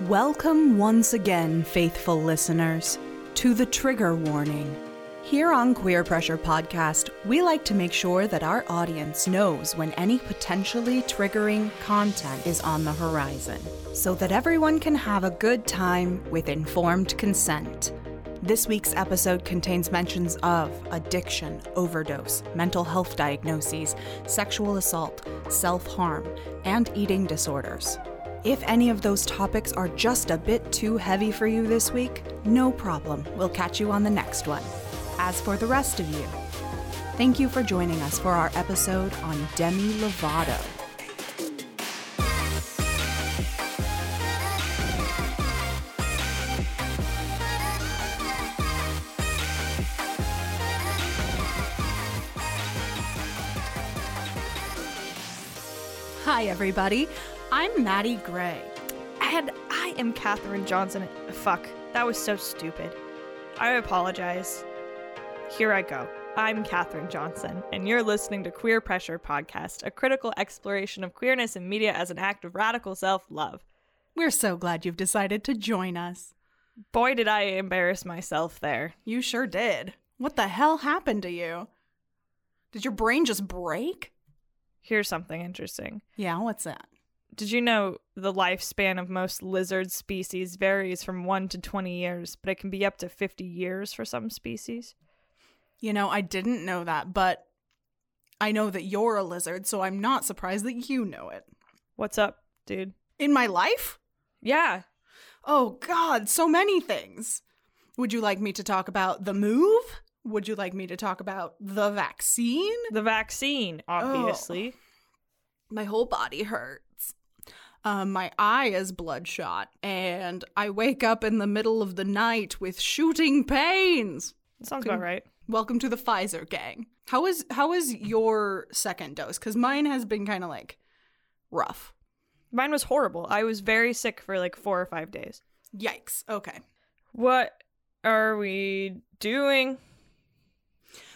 Welcome once again, faithful listeners, to the trigger warning. Here on Queer Pressure Podcast, we like to make sure that our audience knows when any potentially triggering content is on the horizon, so that everyone can have a good time with informed consent. This week's episode contains mentions of addiction, overdose, mental health diagnoses, sexual assault, self harm, and eating disorders. If any of those topics are just a bit too heavy for you this week, no problem. We'll catch you on the next one. As for the rest of you, thank you for joining us for our episode on Demi Lovato. Hi, everybody. I'm Maddie Gray. And I am Katherine Johnson. Fuck, that was so stupid. I apologize. Here I go. I'm Katherine Johnson, and you're listening to Queer Pressure Podcast, a critical exploration of queerness in media as an act of radical self love. We're so glad you've decided to join us. Boy, did I embarrass myself there. You sure did. What the hell happened to you? Did your brain just break? Here's something interesting. Yeah, what's that? Did you know the lifespan of most lizard species varies from 1 to 20 years, but it can be up to 50 years for some species? You know, I didn't know that, but I know that you're a lizard, so I'm not surprised that you know it. What's up, dude? In my life? Yeah. Oh, God, so many things. Would you like me to talk about the move? Would you like me to talk about the vaccine? The vaccine, obviously. Oh. My whole body hurts. Um, my eye is bloodshot, and I wake up in the middle of the night with shooting pains. Sounds about right. Welcome to the Pfizer gang. How is how is your second dose? Because mine has been kind of like rough. Mine was horrible. I was very sick for like four or five days. Yikes. Okay. What are we doing?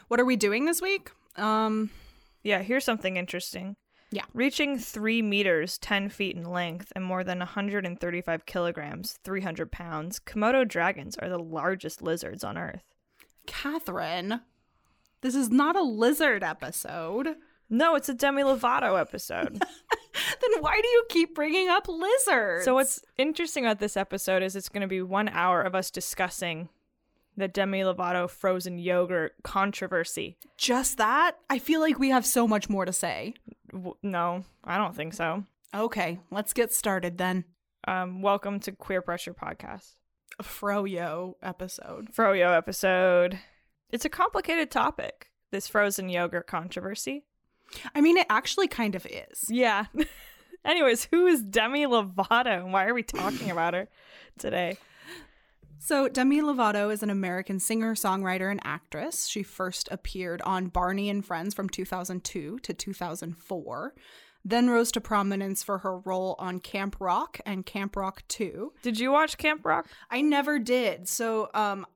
What are we doing this week? Um, Yeah, here's something interesting. Yeah. Reaching three meters, 10 feet in length, and more than 135 kilograms, 300 pounds, Komodo dragons are the largest lizards on Earth. Catherine, this is not a lizard episode. No, it's a Demi Lovato episode. then why do you keep bringing up lizards? so, what's interesting about this episode is it's going to be one hour of us discussing the Demi Lovato frozen yogurt controversy. just that? I feel like we have so much more to say. W- no, I don't think so. Okay, let's get started then. Um, welcome to Queer Pressure Podcast. A Froyo episode. Froyo episode. It's a complicated topic, this frozen yogurt controversy. I mean, it actually kind of is. Yeah. Anyways, who is Demi Lovato and why are we talking about her today? So, Demi Lovato is an American singer, songwriter, and actress. She first appeared on Barney and Friends from 2002 to 2004, then rose to prominence for her role on Camp Rock and Camp Rock 2. Did you watch Camp Rock? I never did. So, um,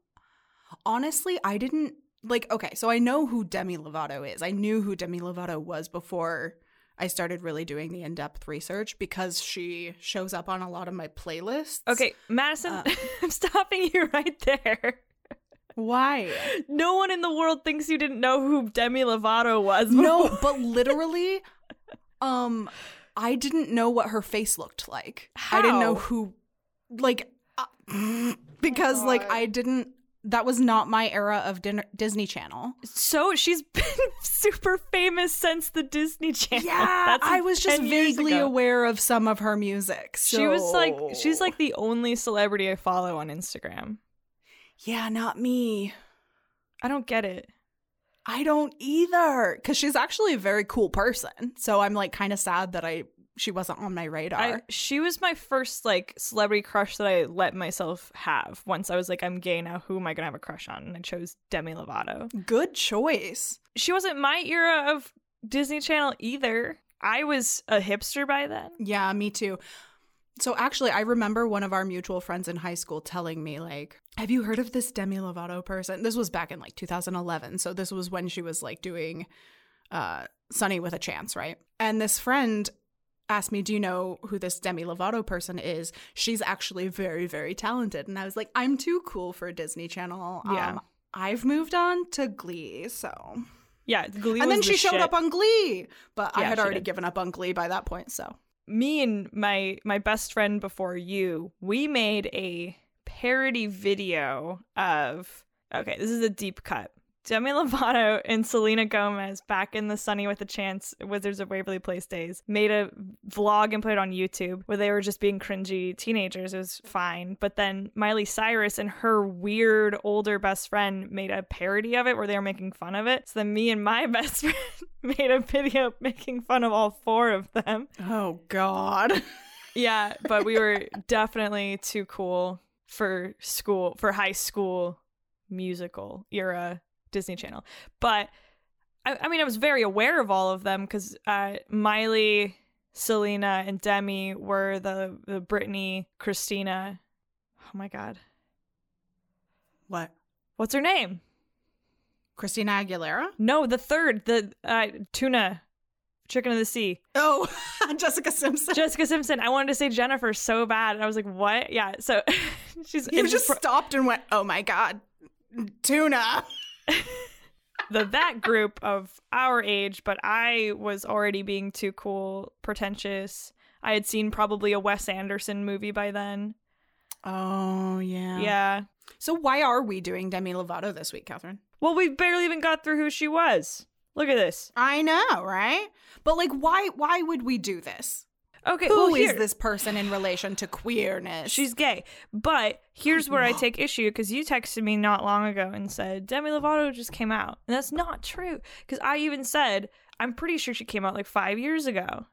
honestly, I didn't like. Okay, so I know who Demi Lovato is. I knew who Demi Lovato was before I started really doing the in depth research because she shows up on a lot of my playlists. Okay, Madison, Uh. I'm stopping you right there. Why? No one in the world thinks you didn't know who Demi Lovato was. No, but literally, um, I didn't know what her face looked like. I didn't know who, like, uh, because like I didn't. That was not my era of din- Disney Channel. So she's been super famous since the Disney Channel. Yeah, That's I was just vaguely aware of some of her music. She was like she's like the only celebrity I follow on Instagram. yeah, not me. I don't get it. I don't either, because she's actually a very cool person. So I'm like kind of sad that I she wasn't on my radar. I, she was my first like celebrity crush that I let myself have. Once I was like, I'm gay now. Who am I gonna have a crush on? And I chose Demi Lovato. Good choice. She wasn't my era of Disney Channel either. I was a hipster by then. Yeah, me too. So actually, I remember one of our mutual friends in high school telling me, like, have you heard of this Demi Lovato person? This was back in like 2011. So this was when she was like doing uh Sunny with a Chance, right? And this friend asked me, Do you know who this Demi Lovato person is? She's actually very, very talented. And I was like, I'm too cool for Disney Channel. Yeah. Um, I've moved on to Glee, so. Yeah, Glee and then the she showed shit. up on Glee, but I had already did. given up on Glee by that point, so. me and my my best friend before you, we made a parody video of okay, this is a deep cut. Demi Lovato and Selena Gomez back in the Sunny with a Chance Wizards of Waverly Place days made a vlog and put it on YouTube where they were just being cringy teenagers. It was fine. But then Miley Cyrus and her weird older best friend made a parody of it where they were making fun of it. So then me and my best friend made a video making fun of all four of them. Oh, God. Yeah, but we were definitely too cool for school, for high school musical era Disney Channel. But I, I mean, I was very aware of all of them because uh, Miley, Selena, and Demi were the the Britney, Christina. Oh my God, what? what's her name? Christina Aguilera? No, the third, the uh, tuna, chicken of the sea. Oh, Jessica Simpson. Jessica Simpson. I wanted to say Jennifer so bad, and I was like, "What?" Yeah. So she's you just pro- stopped and went, oh my God, tuna. The that group of our age, but I was already being too cool, pretentious. I had seen probably a Wes Anderson movie by then. Oh, yeah. Yeah. So why are we doing Demi Lovato this week, Catherine? Well, we barely even got through who she was. Look at this. I know, right? But like, why? Why would we do this? Okay, Who well, is this person in relation to queerness? She's gay. But here's where I take issue because you texted me not long ago and said Demi Lovato just came out. And that's not true. Because I even said, I'm pretty sure she came out like five years ago.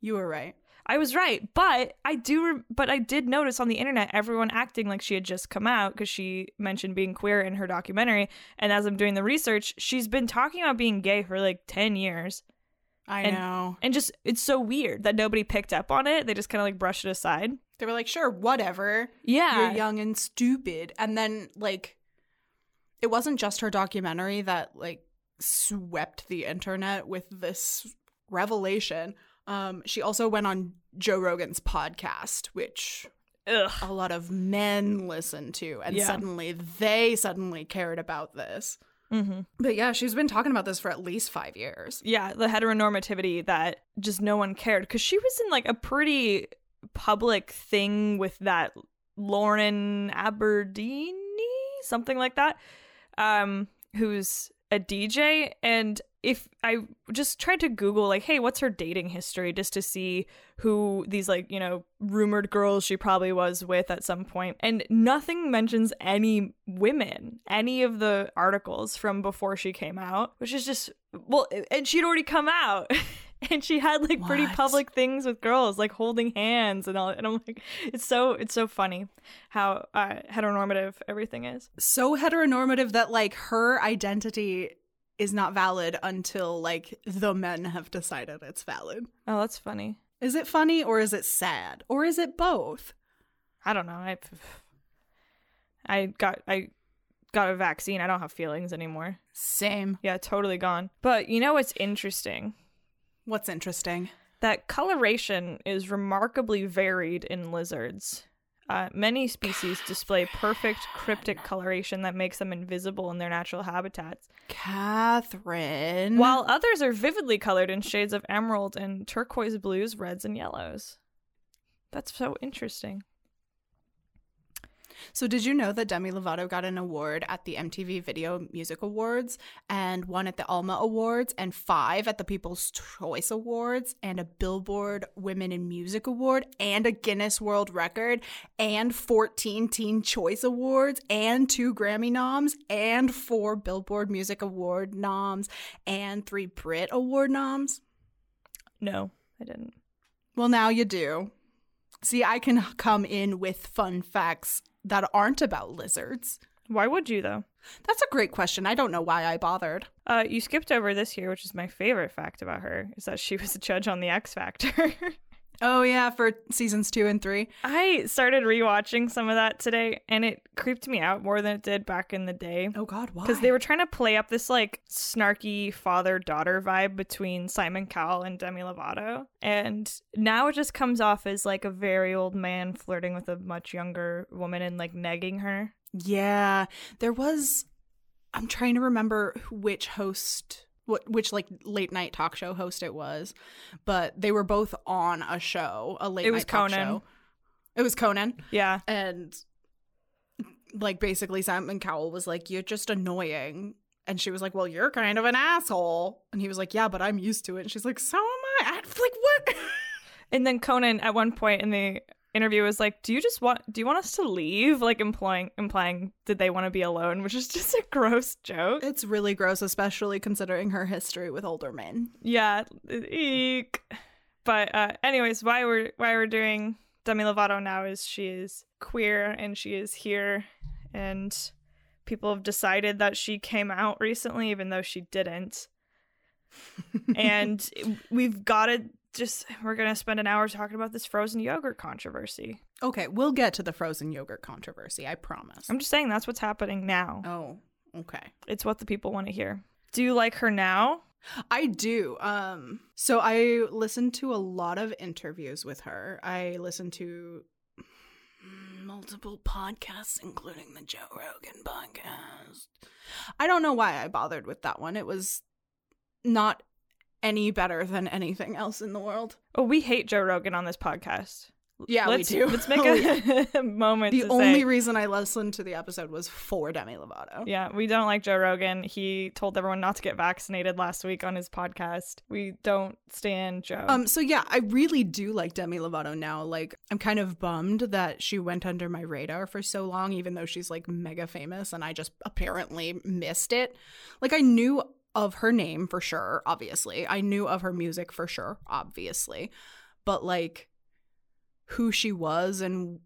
you were right. I was right, but I do. Re- but I did notice on the internet everyone acting like she had just come out because she mentioned being queer in her documentary. And as I'm doing the research, she's been talking about being gay for like ten years, I And- know. and just it's so weird that nobody picked up on it. They just kind of like brushed it aside. They were like, sure, whatever. Yeah, You're young and stupid. And then like, it wasn't just her documentary that like swept the internet with this revelation. Um, she also went on Joe Rogan's podcast, which Ugh. a lot of men listen to, and Yeah. suddenly they suddenly cared about this. Hmm But yeah, she's been talking about this for at least five years. Yeah, the heteronormativity that just no one cared because she was in like a pretty public thing with that Lauren Aberdeen, something like that, um, who's a DJ. And if I just tried to Google, like, hey, what's her dating history, just to see who these, like, you know, rumored girls she probably was with at some point, and nothing mentions any women, any of the articles from before she came out, which is just, well, and she'd already come out. And she had like pretty public things with girls, like holding hands and all. And I'm like, it's so it's so funny how uh, heteronormative everything is. So heteronormative that like her identity is not valid until like the men have decided it's valid. Oh, that's funny. Is it funny or is it sad? Or is it both? I don't know. I I got I got a vaccine. I don't have feelings anymore. Same. Yeah, totally gone. But you know what's interesting? What's interesting? That coloration is remarkably varied in lizards. Uh, many species display perfect cryptic coloration that makes them invisible in their natural habitats, Catherine. while others are vividly colored in shades of emerald and turquoise blues, reds, and yellows. That's so interesting. So, did you know that Demi Lovato got an award at the MTV Video Music Awards and one at the Alma Awards and five at the People's Choice Awards and a Billboard Women in Music Award and a Guinness World Record and 14 Teen Choice Awards and two Grammy noms and four Billboard Music Award noms and three Brit Award noms? No, I didn't. Well, now you do. See, I can come in with fun facts that aren't about lizards. Why would you though? That's a great question. I don't know why I bothered. Uh, you skipped over this year, which is my favorite fact about her, is that she was a judge on the X Factor. Oh yeah, for seasons two and three. I started rewatching some of that today, and it creeped me out more than it did back in the day. Oh God, why? Because they were trying to play up this like snarky father daughter vibe between Simon Cowell and Demi Lovato. And now it just comes off as like a very old man flirting with a much younger woman and like negging her. Yeah, there was. I'm trying to remember which host, which like late night talk show host it was, but they were both on a show, a late It was night talk Conan. show. It was Conan, Yeah. and like basically Simon Cowell was like, "You're just annoying." And she was like, "Well, you're kind of an asshole." And he was like, "Yeah, but I'm used to it." And she's like, "So am I." I like, "What?" And then Conan at one point in the interview was like, "Do you just want do you want us to leave?" like implying implying did they want to be alone, which is just a gross joke. it's really gross, especially considering her history with older men. Yeah, eek. But uh, anyways, why we're why we're doing Demi Lovato now is she is queer and she is here, and people have decided that she came out recently, even though she didn't. and we've got to just we're gonna spend an hour talking about this frozen yogurt controversy. Okay, we'll get to the frozen yogurt controversy. I promise. I'm just saying that's what's happening now. Oh, okay. It's what the people want to hear. Do you like her now? I do. Um so I listened to a lot of interviews with her. I listened to multiple podcasts including the Joe Rogan podcast. I don't know why I bothered with that one. It was not any better than anything else in the world. Oh, we hate Joe Rogan on this podcast. Yeah, let's, we do. Let's make Oh, a moment. The only say, reason I listened to the episode was for Demi Lovato. yeah, we don't like Joe Rogan. He told everyone not to get vaccinated last week on his podcast. We don't stand Joe. Um, so yeah, I really do like Demi Lovato now. Like, I'm kind of bummed that she went under my radar for so long, even though she's like mega famous, and I just apparently missed it. Like, I knew of her name for sure, obviously. I knew of her music for sure, obviously. But like, who she was and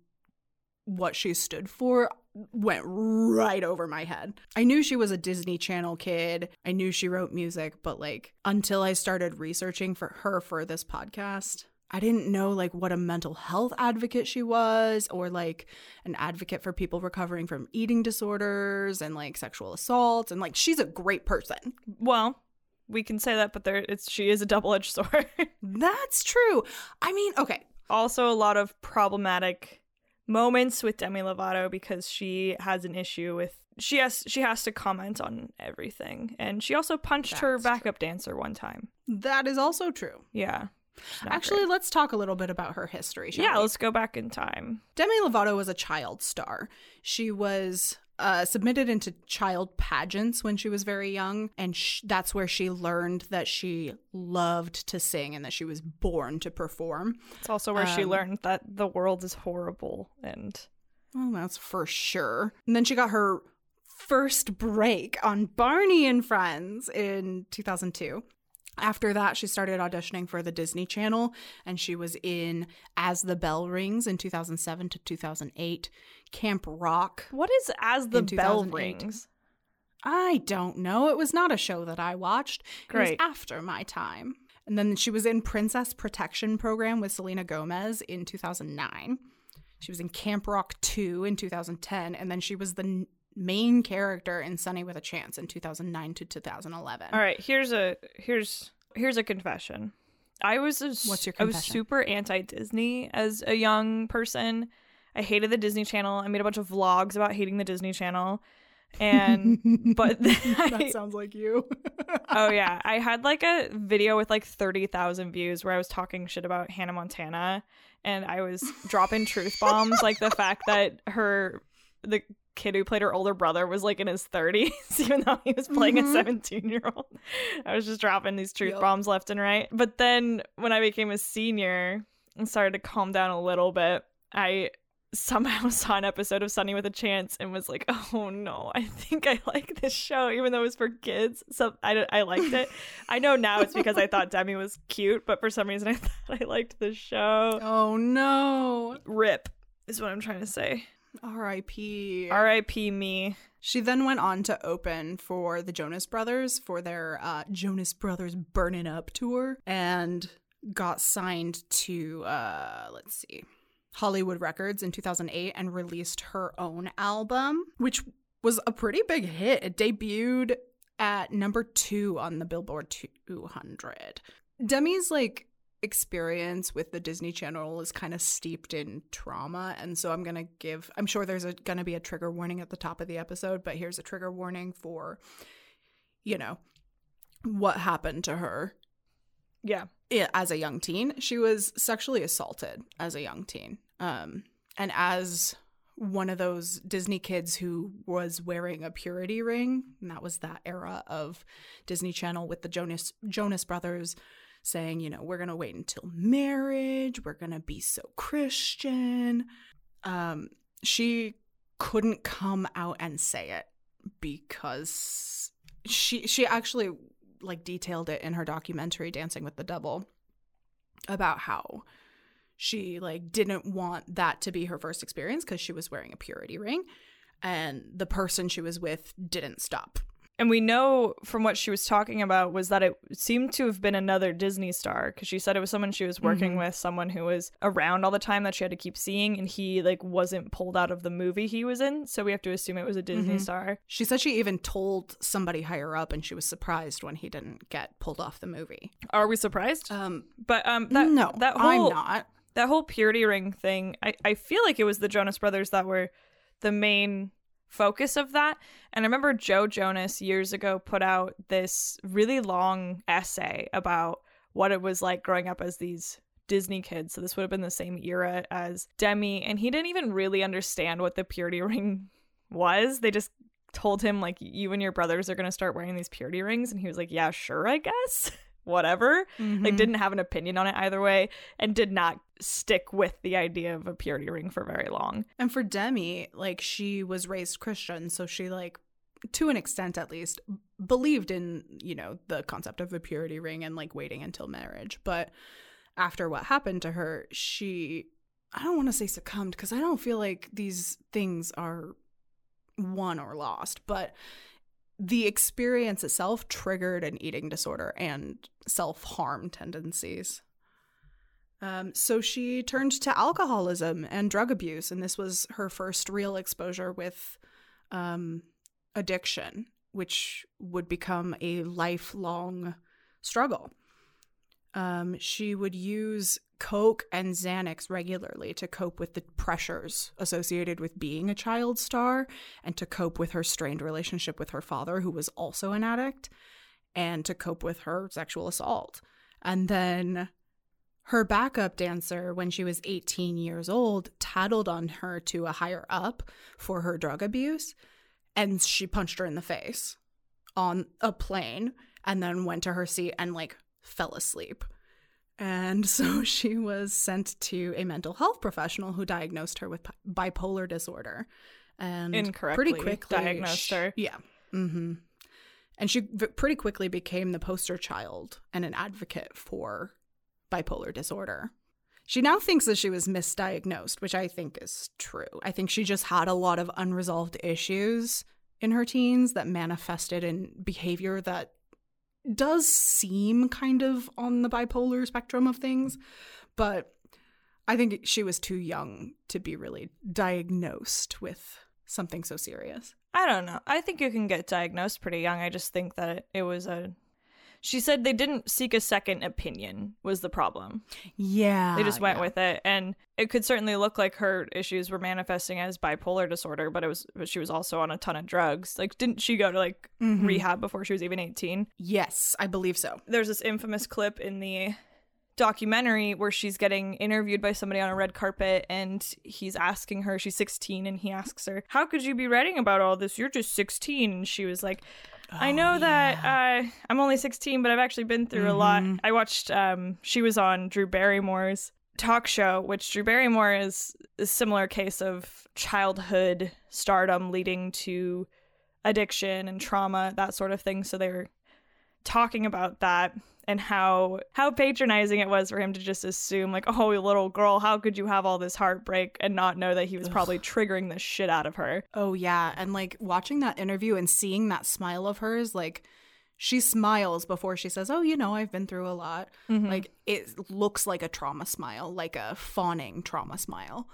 what she stood for went right over my head. I knew she was a Disney Channel kid. I knew she wrote music, but like until I started researching for her for this podcast, I didn't know like what a mental health advocate she was or like an advocate for people recovering from eating disorders and like sexual assault and like she's a great person. well, we can say that, but there, it's she is a double-edged sword. That's true. I mean, okay, also, a lot of problematic moments with Demi Lovato because she has an issue with she has she has to comment on everything, and she also punched her That's backup dancer one time. that is also true. Yeah. Actually, great. let's talk a little bit about her history. Yeah, we? let's go back in time. Demi Lovato was a child star. She was uh, submitted into child pageants when she was very young, and sh- that's where she learned that she loved to sing and that she was born to perform. It's also where she Um, learned that the world is horrible and Oh, that's for sure. And then she got her first break on Barney and Friends in 2002. After that, she started auditioning for the Disney Channel and she was in As the Bell Rings in 2007 to 2008, Camp Rock. what is as the bell rings? I don't know. It was not a show that I watched. Great. It was after my time. And then she was in Princess Protection Program with Selena Gomez in 2009. She was in Camp Rock 2 in 2010. And then she was the main character in Sunny with a Chance in 2009 to 2011. All right, here's a here's here's a confession. I was a, What's your confession? I was super anti Disney as a young person. I hated the Disney Channel. I made a bunch of vlogs about hating the Disney Channel, and but I- that sounds like you. oh yeah, I had like a video with like thirty thousand views where I was talking shit about Hannah Montana, and I was dropping truth bombs like the fact that her the kid who played her older brother was like in his 30s even though he was playing Mhm. a 17 year old i was just dropping these truth Yep. bombs left and right but then when i became a senior and started to calm down a little bit i somehow saw an episode of sunny with a chance and was like oh no i think i like this show even though it was for kids so i, I liked it i know now it's because i thought demi was cute but for some reason i thought i liked the show oh no. rip is what i'm trying to say R.I.P. rip me She then went on to open for the Jonas Brothers for their uh, Jonas Brothers Burnin' Up tour. And got signed to uh let's see Hollywood Records in 2008 and released her own album, which was a pretty big hit. It debuted at number 2 on the Billboard 200. Demi's like experience with the Disney Channel is kind of steeped in trauma and so I'm going to give I'm sure there's going to be a trigger warning at the top of the episode, but here's a trigger warning for you know what happened to her Yeah. as a young teen. She was sexually assaulted as a young teen. Um, and as one of those Disney kids who was wearing a purity ring, and that was that era of Disney Channel with the Jonas Jonas Brothers saying, you know, we're gonna wait until marriage, we're gonna be so Christian. Um, she couldn't come out and say it because she she actually like detailed it in her documentary Dancing with the Devil about how she like didn't want that to be her first experience because she was wearing a purity ring and the person she was with didn't stop. And we know from what she was talking about was that it seemed to have been another Disney star because she said it was someone she was working Mhm. with, someone who was around all the time that she had to keep seeing, and he like wasn't pulled out of the movie he was in. So we have to assume it was a Disney Mhm. star. She said she even told somebody higher up and she was surprised when he didn't get pulled off the movie. Are we surprised? Um but um, that no, that whole I'm not. that whole purity ring thing, I, I feel like it was the Jonas Brothers that were the main focus of that. And I remember Joe Jonas years ago put out this really long essay about what it was like growing up as these Disney kids. So this would have been the same era as Demi. And he didn't even really understand what the purity ring was. They just told him, like, you and your brothers are going to start wearing these purity rings. And he was like, yeah, sure, I guess. Whatever like Mhm. didn't have an opinion on it either way and did not stick with the idea of a purity ring for very long And for Demi, like she was raised Christian, so she like to an extent at least believed in, you know, the concept of the purity ring and like waiting until marriage. But after what happened to her, she I don't want to say succumbed because I don't feel like these things are won or lost, but the experience itself triggered an eating disorder and self-harm tendencies. Um, so she turned to alcoholism and drug abuse, and this was her first real exposure with um, addiction, which would become a lifelong struggle. Um, she would use Coke and Xanax regularly to cope with the pressures associated with being a child star and to cope with her strained relationship with her father, who was also an addict, and to cope with her sexual assault. And then her backup dancer, when she was 18 years old, tattled on her to a higher up for her drug abuse, and she punched her in the face on a plane and then went to her seat and like fell asleep. And so she was sent to a mental health professional who diagnosed her with bipolar disorder. And Incorrectly pretty quickly diagnosed sh- her. Yeah. hmm And she v- pretty quickly became the poster child and an advocate for bipolar disorder. She now thinks that she was misdiagnosed, which I think is true. I think she just had a lot of unresolved issues in her teens that manifested in behavior that does seem kind of on the bipolar spectrum of things, but I think she was too young to be really diagnosed with something so serious. i don't know i think you can get diagnosed pretty young i just think that it was a she said they didn't seek a second opinion was the problem Yeah. they just went yeah. with it and it could certainly look like her issues were manifesting as bipolar disorder but it was but she was also on a ton of drugs like didn't she go to like Mhm. rehab before she was even 18 Yes, I believe so. there's this infamous clip in the documentary where she's getting interviewed by somebody on a red carpet and he's asking her she's 16 and he asks her how could you be writing about all this you're just 16 and she was like i know Oh, that uh, i'm only 16 but i've actually been through a lot. Mhm. i watched um, she was on drew barrymore's talk show which drew barrymore is a similar case of childhood stardom leading to addiction and trauma that sort of thing. So they were talking about that and how how patronizing it was for him to just assume like oh little girl how could you have all this heartbreak and not know that he was probably triggering the shit out of her Oh yeah, and like watching that interview and seeing that smile of hers, like she smiles before she says, "Oh, you know, I've been through a lot." Mhm. Like it looks like a trauma smile, like a fawning trauma smile.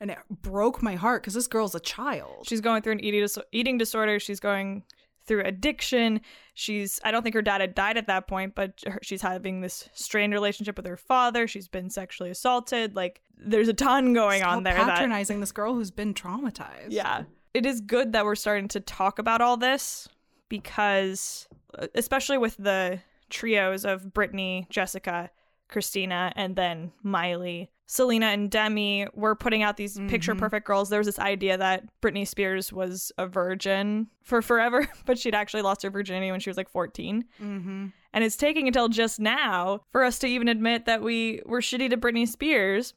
And it broke my heart cuz this girl's a child. she's going through an eating dis- eating disorder. She's going through addiction. She's I don't think her dad had died at that point, but her, she's having this strained relationship with her father. She's been sexually assaulted. Like there's a ton going Stop on there. That, patronizing this girl who's been traumatized. yeah, it is good that we're starting to talk about all this because, uh, especially with the trios of Britney, Jessica, Christina, and then Miley, Selena, and Demi, we're putting out these picture perfect girls. There was this idea that Britney Spears was a virgin for forever, but she'd actually lost her virginity when she was like 14. Mm-hmm. And it's taking until just now for us to even admit that we were shitty to Britney Spears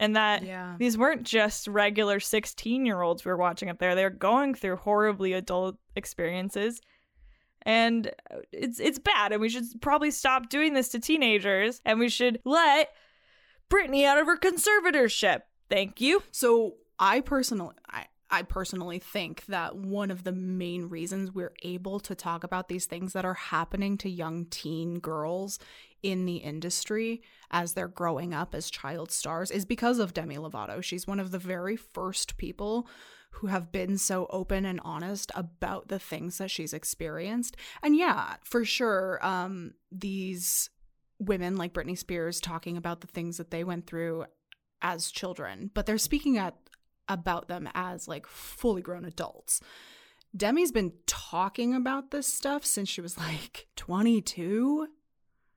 and that Yeah. these weren't just regular 16 year olds we were watching up there. They're going through horribly adult experiences. And it's it's bad, and we should probably stop doing this to teenagers, and we should let Britney out of her conservatorship. Thank you. So I personally, I, I personally think that one of the main reasons we're able to talk about these things that are happening to young teen girls in the industry as they're growing up as child stars is because of Demi Lovato. She's one of the very first people who have been so open and honest about the things that she's experienced. And yeah, for sure, um, these women like Britney Spears talking about the things that they went through as children, but they're speaking at about them as like fully grown adults. Demi's been talking about this stuff since she was like 22.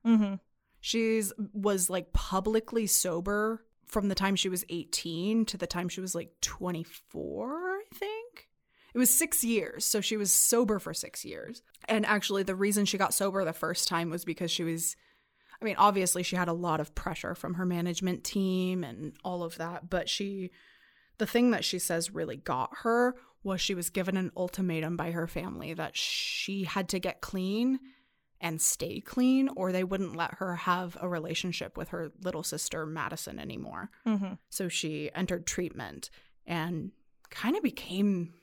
Mm-hmm. She's was like publicly sober from the time she was 18 to the time she was like 24, I think. It was 6 years, so she was sober for 6 years. And actually the reason she got sober the first time was because she was I mean, obviously she had a lot of pressure from her management team and all of that, but she the thing that she says really got her was she was given an ultimatum by her family that she had to get clean and stay clean or they wouldn't let her have a relationship with her little sister Madison anymore. Mm-hmm. So she entered treatment and kind of became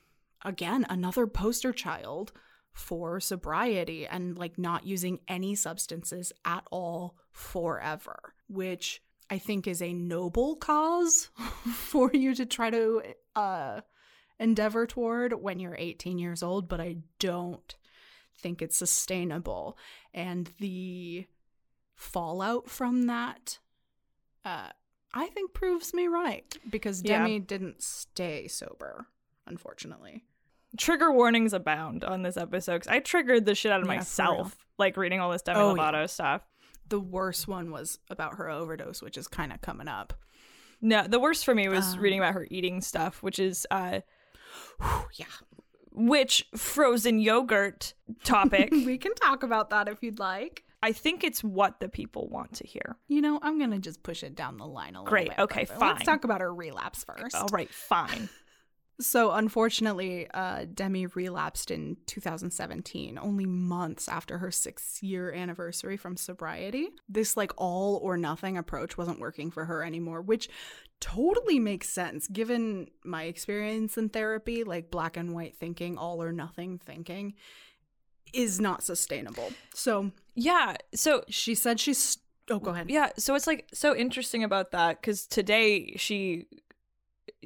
again another poster child for sobriety and like not using any substances at all forever, which I think is a noble cause for you to try to uh endeavor toward when you're 18 years old, but I don't think it's sustainable. And the fallout from that uh I think proves me right because Yeah. Demi didn't stay sober, unfortunately. Trigger warnings abound on this episode 'cause I triggered the shit out of Yeah, myself, like reading all this Demi Oh, Lovato stuff. The worst one was about her overdose, which is kind of coming up. No, the worst for me was Um, reading about her eating stuff, which is uh Whew, yeah. which frozen yogurt topic. we can talk about that if you'd like. I think it's what the people want to hear. You know, I'm going to just push it down the line a little Great, bit. okay, fine. Let's talk about her relapse first. All right, fine. So, unfortunately, uh, Demi relapsed in 2017, only months after her six year anniversary from sobriety. This, like, all or nothing approach wasn't working for her anymore, which totally makes sense given my experience in therapy. Like, black and white thinking, all or nothing thinking is not sustainable. So, Yeah, so she said she's. Oh, go ahead. yeah, so it's like so interesting about that cuz today she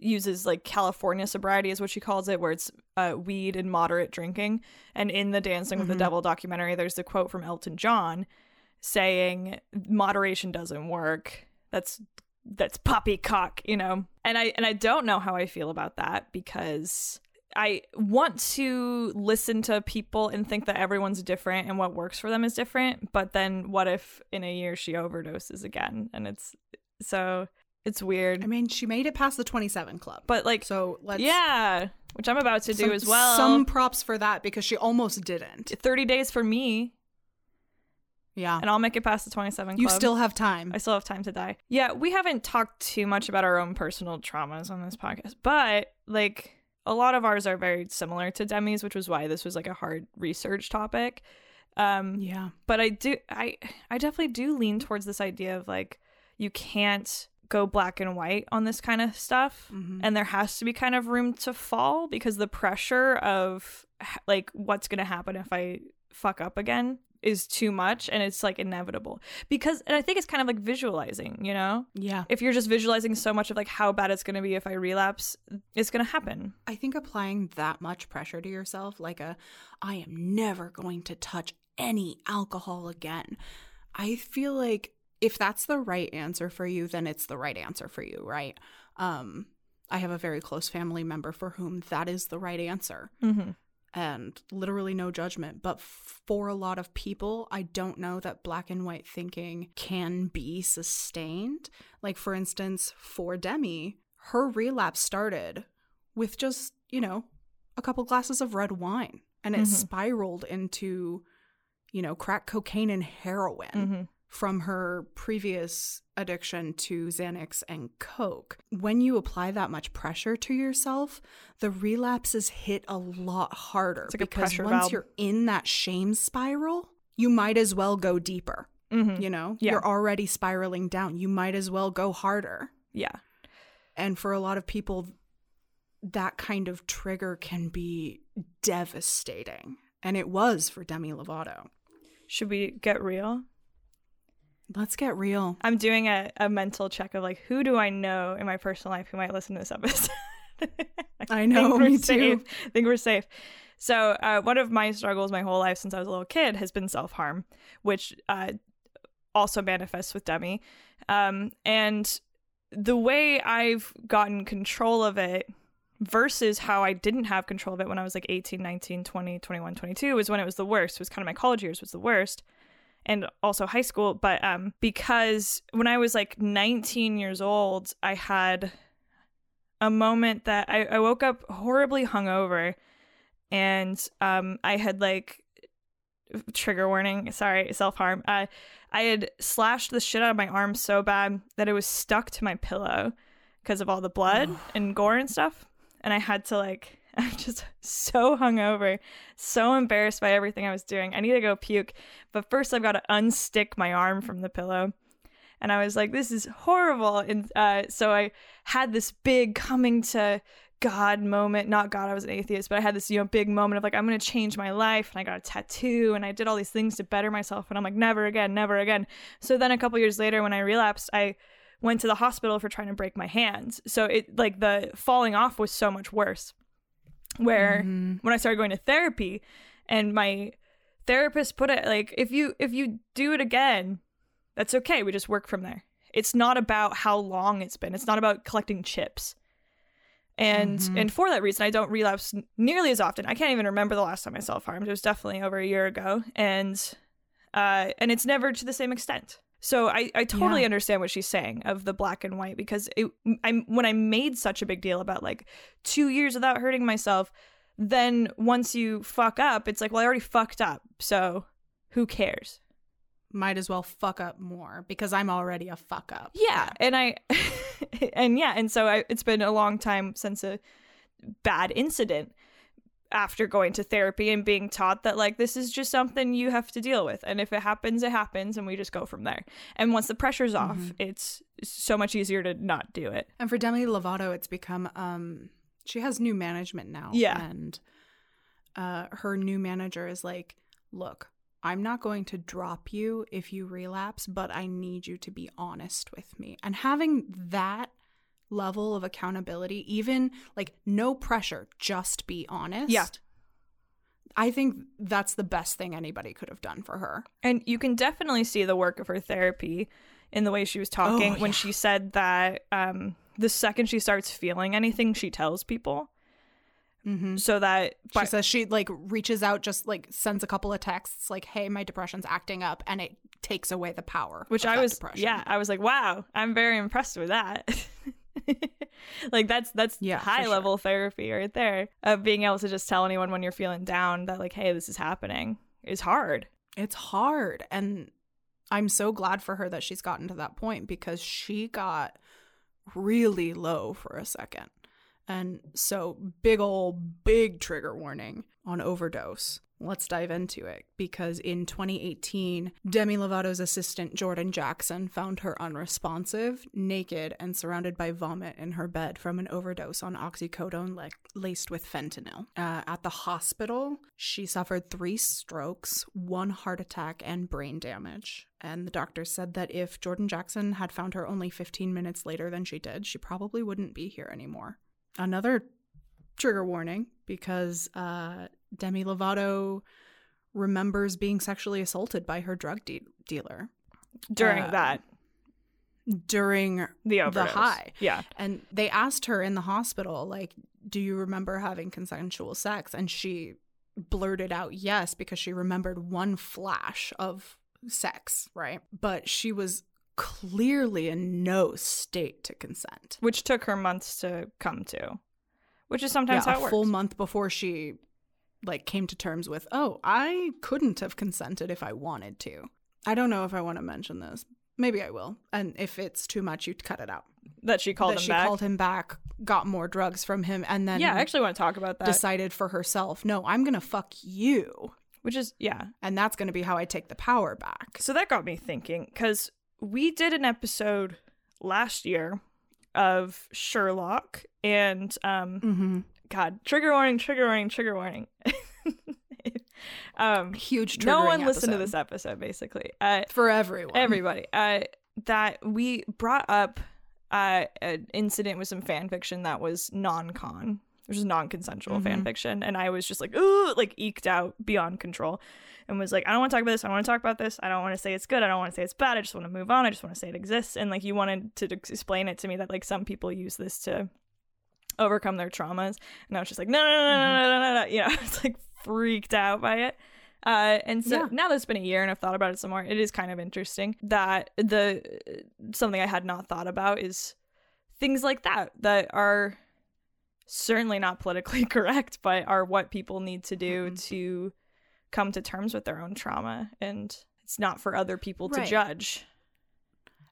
uses like California sobriety is what she calls it where it's uh, weed and moderate drinking and in the Dancing with the Mhm. Devil documentary there's the quote from Elton John saying moderation doesn't work. That's that's poppycock, you know. And I and I don't know how I feel about that because I want to listen to people and think that everyone's different and what works for them is different, but then what if in a year she overdoses again and it's so it's weird. I mean, she made it past the 27 club. but like So let's yeah, which I'm about to do some, as well. Some props for that because she almost didn't. 30 days for me Yeah. and I'll make it past the 27 You still have time. I still have time to die. Yeah, we haven't talked too much about our own personal traumas on this podcast, but like a lot of ours are very similar to Demi's, which was why this was like a hard research topic. Um, yeah. but I do, I, I definitely do lean towards this idea of like you can't go black and white on this kind of stuff, Mhm. and there has to be kind of room to fall because the pressure of like what's going to happen if I fuck up again is too much and it's like inevitable because and i think it's kind of like visualizing you know Yeah. if you're just visualizing so much of like how bad it's going to be if i relapse it's going to happen I think applying that much pressure to yourself, like a, I am never going to touch any alcohol again. I feel like if that's the right answer for you, then it's the right answer for you, right? Um, I have a very close family member for whom that is the right answer. mm-hmm. and literally no judgment. But for a lot of people, I don't know that black and white thinking can be sustained. Like, for instance, for Demi, her relapse started with just, you know, a couple glasses of red wine and it Mhm. spiraled into, you know, crack cocaine and heroin Mm-hmm. From her previous addiction to Xanax and Coke. When you apply that much pressure to yourself, the relapses hit a lot harder like because once valve. you're in that shame spiral, you might as well go deeper. Mm-hmm. You know, Yeah. you're already spiraling down. You might as well go harder. yeah And for a lot of people, that kind of trigger can be devastating. And it was for Demi Lovato. should we get real Let's get real. i'm doing a, a mental check of like who do i know in my personal life who might listen to this episode I know, think me safe. too. I think we're safe. So, uh, one of my struggles my whole life since I was a little kid has been self harm, which uh, also manifests with Demi. Um, and the way I've gotten control of it versus how I didn't have control of it when I was like 18, 19, 20, 21, 22 was when it was the worst. It was kind of my college years was the worst and also high school. But um, because when I was like 19 years old, I had a moment that I, I woke up horribly hungover and um, I had like trigger warning, sorry, self harm. Uh, I had slashed the shit out of my arm so bad that it was stuck to my pillow because of all the blood and gore and stuff. And I had to like, I'm just so hungover, so embarrassed by everything I was doing. I need to go puke, but first I've got to unstick my arm from the pillow. And I was like, this is horrible. And uh, so I had this big coming to God moment. Not God, I was an atheist, but I had this, you know, big moment of like, I'm going to change my life. And I got a tattoo and I did all these things to better myself. And I'm like, never again, never again. So then a couple years later, when I relapsed, I went to the hospital for trying to break my hands. So it, like, the falling off was so much worse. Where Mhm. when I started going to therapy and my therapist put it like, if you, if you do it again, that's okay. We just work from there. It's not about how long it's been. It's not about collecting chips. And Mhm. and for that reason, I don't relapse nearly as often. I can't even remember the last time I self harmed. It was definitely over a year ago, and uh, and it's never to the same extent. So I, I totally Yeah. understand what she's saying of the black and white because it I when I made such a big deal about like two years without hurting myself, then once you fuck up, it's like well I already fucked up, so who cares? might as well fuck up more because I'm already a fuck up. Yeah, and I, and yeah, and so I, it's been a long time since a bad incident. After going to therapy and being taught that like this is just something you have to deal with, and if it happens, it happens, and we just go from there. And once the pressure's off, Mhm. it's so much easier to not do it. And for Demi Lovato, it's become um she has new management now. Yeah. And uh her new manager is like, look, I'm not going to drop you if you relapse, but I need you to be honest with me. And having that level of accountability, even like no pressure, just be honest. Yeah. I think that's the best thing anybody could have done for her. And you can definitely see the work of her therapy in the way she was talking Oh, when yeah. she said that um, the second she starts feeling anything, she tells people Mm-hmm. so that She says she like reaches out, just like sends a couple of texts, like, "Hey, my depression's acting up," and it takes away the power. which I was depression. yeah, I was like, wow, I'm very impressed with that. like that's that's Yeah, high sure. level therapy right there of being able to just tell anyone when you're feeling down that like, hey, this is happening is hard. it's hard, and I'm so glad for her that she's gotten to that point because she got really low for a second, and so big ol' big trigger warning on overdose. Let's dive into it because in 2018, Demi Lovato's assistant Jordan Jackson found her unresponsive, naked, and surrounded by vomit in her bed from an overdose on oxycodone laced with fentanyl. Uh, at the hospital, she suffered three strokes, one heart attack, and brain damage. And the doctor said that if Jordan Jackson had found her only 15 minutes later than she did, she probably wouldn't be here anymore. Another trigger warning because uh, Demi Lovato remembers being sexually assaulted by her drug de- dealer During Uh, that, during the the high. Yeah. And they asked her in the hospital, like, do you remember having consensual sex? And she blurted out yes because she remembered one flash of sex, right? But she was clearly in no state to consent. Which took her months to come to. Which is sometimes yeah, how it a works. full month before she like came to terms with, oh, I couldn't have consented if I wanted to. I don't know if I want to mention this. Maybe I will. And if it's too much, you cut it out. that she called that him she back. called him back, got more drugs from him, and then yeah, I actually want to talk about that. decided for herself, no, I'm gonna fuck you, which is yeah. and that's gonna be how I take the power back. So that got me thinking because we did an episode last year of Sherlock and um Mm-hmm. God, trigger warning, trigger warning, trigger warning. um Huge. Trigger no one listened to this episode basically. Uh for everyone. everybody. Uh that we brought up uh an incident with some fan fiction that was non-con which is non-consensual mm-hmm. fan fiction and i was just like ooh like eked out beyond control and was like i don't want to talk about this i don't want to talk about this i don't want to say it's good i don't want to say it's bad i just want to move on i just want to say it exists and like you wanted to explain it to me that like some people use this to overcome their traumas and i was just like no no no no no mm-hmm. no no, no. you know i was like freaked out by it uh, and so yeah. now that it's been a year and I've thought about it some more, it is kind of interesting that the something I had not thought about is things like that that are certainly not politically correct, but are what people need to do Mhm. to come to terms with their own trauma. And it's not for other people to judge.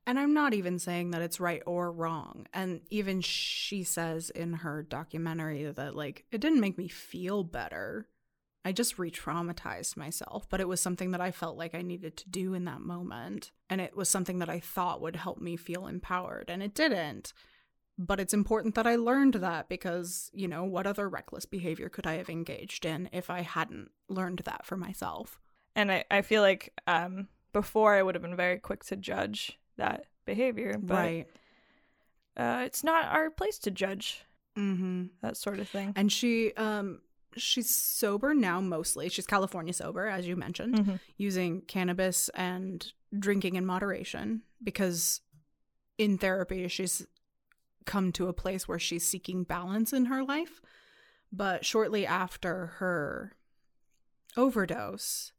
And I'm not even saying that it's right or wrong. And even she says in her documentary that, like, it didn't make me feel better. I just re traumatized myself, but it was something that I felt like I needed to do in that moment. And it was something that I thought would help me feel empowered, and it didn't. But it's important that I learned that because, you know, what other reckless behavior could I have engaged in if I hadn't learned that for myself? And I, I feel like um, before I would have been very quick to judge that behavior, but right. uh, it's not our place to judge Mm-hmm. that sort of thing. and she um she's sober now mostly she's california sober as you mentioned Mhm. using cannabis and drinking in moderation because in therapy she's come to a place where she's seeking balance in her life but shortly after her overdose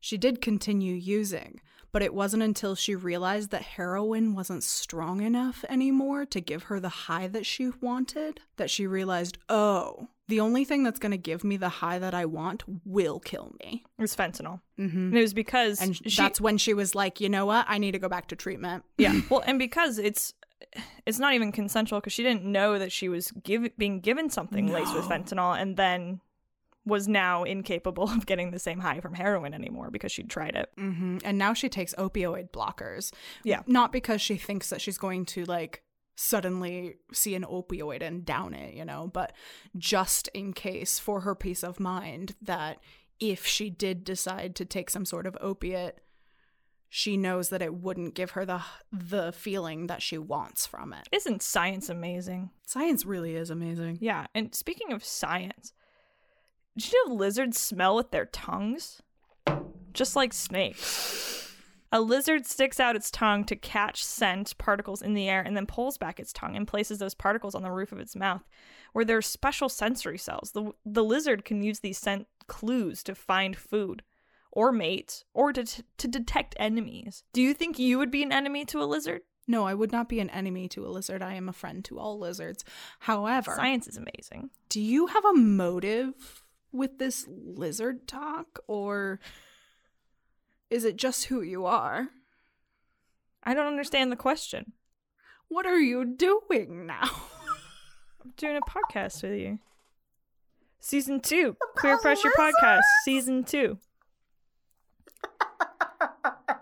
she did continue using but it wasn't until she realized that heroin wasn't strong enough anymore to give her the high that she wanted that she realized, oh, the only thing that's going to give me the high that I want will kill me. It was fentanyl. Mm-hmm. And it was because And she, that's when she was like, you know what? I need to go back to treatment. yeah. Well, and because it's it's not even consensual because she didn't know that she was give, being given something laced with fentanyl and then was now incapable of getting the same high from heroin anymore because she'd tried it. hmm And now she takes opioid blockers. Yeah. Not because she thinks that she's going to like suddenly see an opioid and down it, you know, but just in case for her peace of mind that if she did decide to take some sort of opiate, she knows that it wouldn't give her the the feeling that she wants from it. Isn't science amazing? Science really is amazing. Yeah. And speaking of science, did you know lizards smell with their tongues? Just like snakes. A lizard sticks out its tongue to catch scent particles in the air and then pulls back its tongue and places those particles on the roof of its mouth, where there are special sensory cells. The, the lizard can use these scent clues to find food or mate or to, to detect enemies. Do you think you would be an enemy to a lizard? No, I would not be an enemy to a lizard. I am a friend to all lizards. However, Science is amazing. do you have a motive with this lizard talk or is it just who you are? I don't understand the question. What are you doing now? I'm doing a podcast with you. Season two, Queer Pressure Podcast, season two.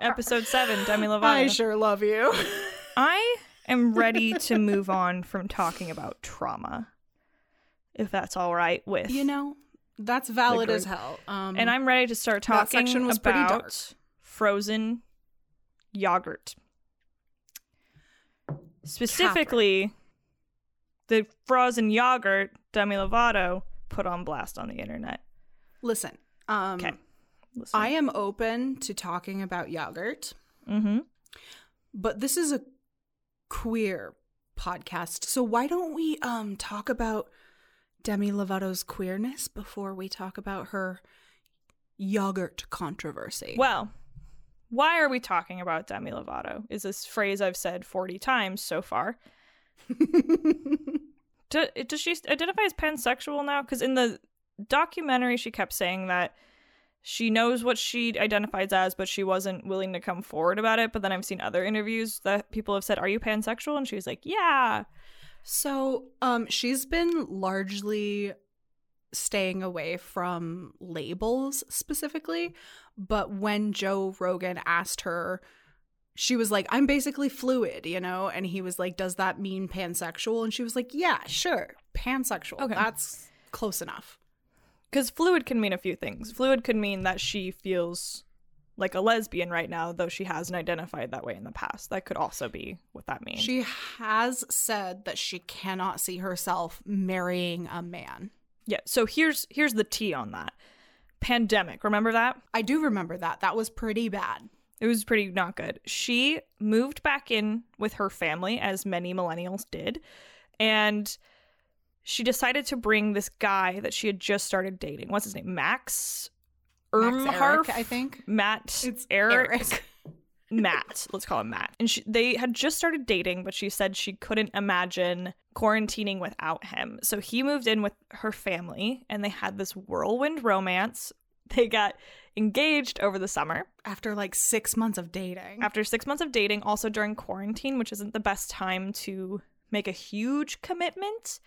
Episode seven, Demi Lovato. I sure love you. I am ready to move on from talking about trauma, if that's all right with you know, that's valid as hell. Um, And I'm ready to start that talking section was pretty about dark. frozen yogurt. Specifically, the frozen yogurt Demi Lovato put on blast on the internet. listen. Um, Okay. I am open to talking about yogurt, mm-hmm. but this is a queer podcast. So why don't we um talk about Demi Lovato's queerness before we talk about her yogurt controversy? Well, why are we talking about Demi Lovato? Is this phrase I've said 40 times so far. Do, does she identify as pansexual now? Because in the documentary, she kept saying that she knows what she identifies as, but she wasn't willing to come forward about it. But then I've seen other interviews that people have said, Are you pansexual? And she was like, Yeah. So, um, she's been largely staying away from labels specifically, but when Joe Rogan asked her, she was like, I'm basically fluid, you know? And he was like, Does that mean pansexual? And she was like, Yeah, sure, pansexual. Okay. That's close enough. Because fluid can mean a few things. Fluid could mean that she feels like a lesbian right now, though she hasn't identified that way in the past. That could also be what that means. She has said that she cannot see herself marrying a man. Yeah. So here's here's the T on that. Pandemic. Remember that? I do remember that. That was pretty bad. It was pretty not good. She moved back in with her family, as many millennials did, and she decided to bring this guy that she had just started dating. What's his name? Max Ermharf? I think. Matt It's Eric. Eric. Matt. Let's call him Matt. And she, they had just started dating, but she said she couldn't imagine quarantining without him. So he moved in with her family and they had this whirlwind romance. They got engaged over the summer After like six months of dating. after six months of dating, also during quarantine, which isn't the best time to make a huge commitment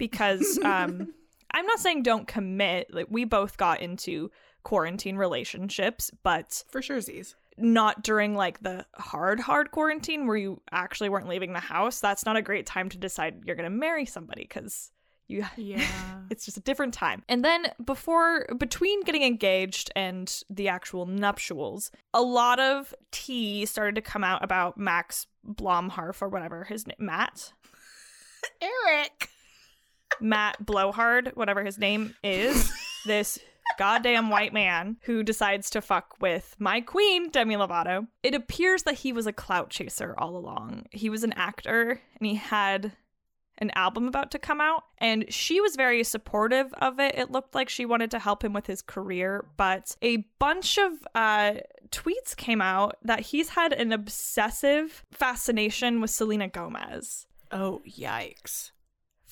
because um, I'm not saying don't commit. Like we both got into quarantine relationships, but For sure, Z's. not during like the hard hard quarantine where you actually weren't leaving the house that's not a great time to decide you're going to marry somebody cuz you Yeah. it's just a different time and then before between getting engaged and the actual nuptials a lot of tea started to come out about Max Blomharf or whatever his name Matt Eric. Matt Blowhard, whatever his name is, this goddamn white man who decides to fuck with my queen, Demi Lovato. It appears that he was a clout chaser all along. He was an actor and he had an album about to come out, and she was very supportive of it. It looked like she wanted to help him with his career, but a bunch of uh, tweets came out that he's had an obsessive fascination with Selena Gomez Oh, yikes.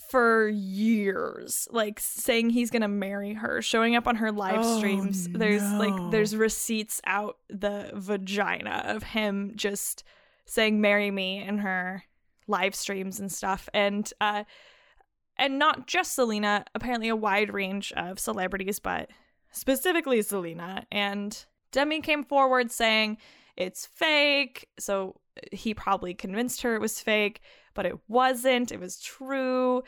For years like saying he's gonna marry her showing up on her live Oh, streams. There's no. like there's receipts out the vagina of him just saying marry me in her live streams and stuff. And uh and not just selena apparently a wide range of celebrities but specifically selena. And demi came forward saying it's fake. So he probably convinced her it was fake but it wasn't. It was true.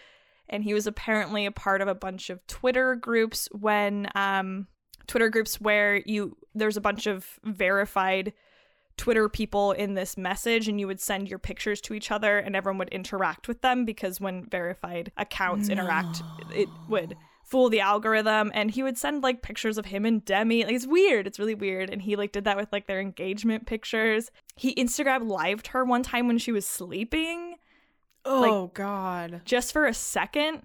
And he was apparently a part of a bunch of Twitter groups when um Twitter groups where you there's a bunch of verified Twitter people in this message and you would send your pictures to each other and everyone would interact with them because when verified accounts interact it would fool the algorithm and he would send like pictures of him and Demi. Like it's weird. It's really weird. And he like did that with like their engagement pictures. He Instagram lived her one time when she was sleeping Oh, God. just for a second,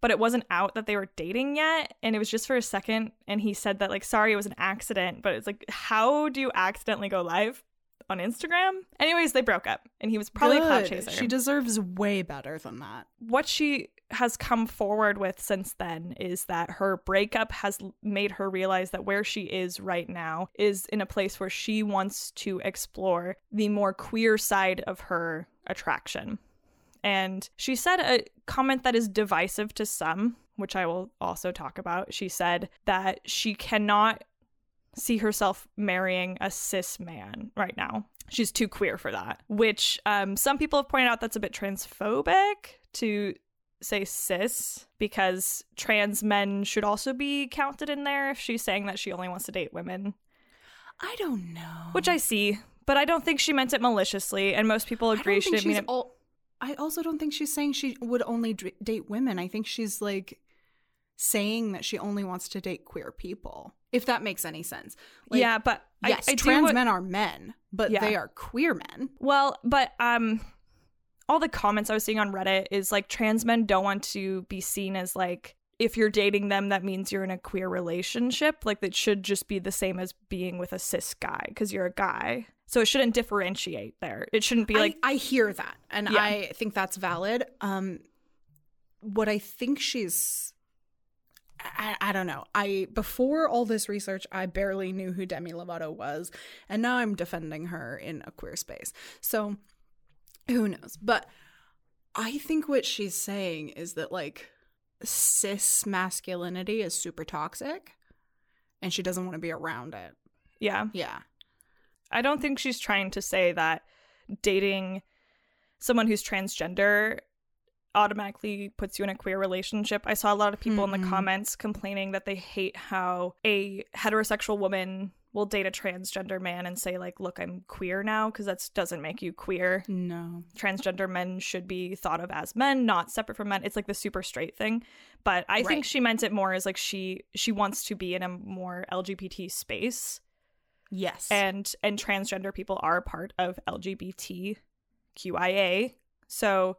but it wasn't out that they were dating yet. And it was just for a second. And he said that, like, sorry, it was an accident. But it's like, how do you accidentally go live on Instagram? Anyways, they broke up. And he was probably a clout Good. chaser. She deserves way better than that. what she has come forward with since then is that her breakup has made her realize that where she is right now is in a place where she wants to explore the more queer side of her attraction. And she said a comment that is divisive to some, which I will also talk about, she said that she cannot see herself marrying a cis man right now. She's too queer for that, which um, some people have pointed out that's a bit transphobic to say cis because trans men should also be counted in there if she's saying that she only wants to date women. I don't know. Which I see, but I don't think she meant it maliciously, and most people agree she didn't mean it. I also don't think she's saying she would only d- date women. I think she's like saying that she only wants to date queer people. If that makes any sense. Like, yeah, but I- yes, I, do trans what- men are men, but Yeah. they are queer men. Well, but um all the comments I was seeing on Reddit is like trans men don't want to be seen as like if you're dating them that means you're in a queer relationship, like that should just be the same as being with a cis guy because you're a guy. So it shouldn't differentiate there. It shouldn't be like I, I hear that, and Yeah. I think that's valid. Um, what I think she's, I, I don't know. I before all this research, I barely knew who Demi Lovato was, and now I'm defending her in a queer space. So who knows? But I think what she's saying is that like cis masculinity is super toxic, and she doesn't want to be around it. yeah. Yeah. I don't think she's trying to say that dating someone who's transgender automatically puts you in a queer relationship. I saw a lot of people in Mm-mm. the mm-hmm. comments complaining that they hate how a heterosexual woman will date a transgender man and say like, "Look, I'm queer now" because that doesn't make you queer. No. Transgender men should be thought of as men, not separate from men. It's like the super straight thing. But I Right. think she meant it more as like she she wants to be in a more LGBT space Yes. and and transgender people are part of LGBTQIA. So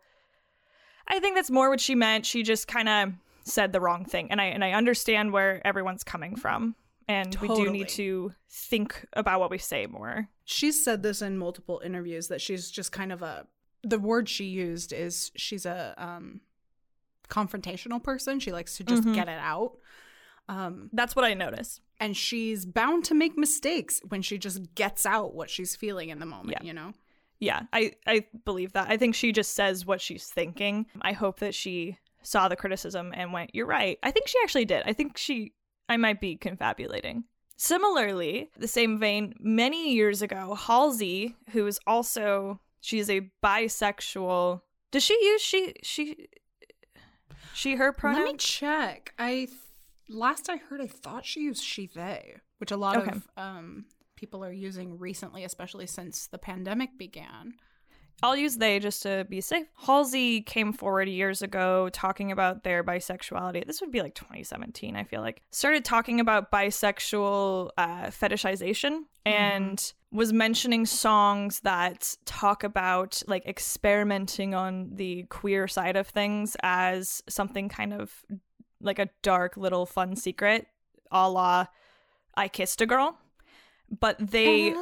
I think that's more what she meant. She just kind of said the wrong thing, and I and I understand where everyone's coming from, and we do need to think about what we say more. she's said this in multiple interviews that she's just kind of a the word she used is she's a um confrontational person she likes to just Mhm. get it out um That's what I noticed. and she's bound to make mistakes when she just gets out what she's feeling in the moment Yeah. you know Yeah, I I believe that. I think she just says what she's thinking. I hope that she saw the criticism and went, "You're right." I think she actually did. I think she I might be confabulating. Similarly, the same vein, many years ago, Halsey, who is also she's a bisexual. Does she use she she she her pronoun? let me check i th- last i heard i thought she used she they which a lot Okay. of um people are using recently especially since the pandemic began I'll use they just to be safe. Halsey came forward years ago talking about their bisexuality. This would be like 2017, I feel like. Started talking about bisexual uh, fetishization and was mentioning songs that talk about like experimenting on the queer side of things as something kind of like a dark little fun secret, a la I Kissed a Girl. But they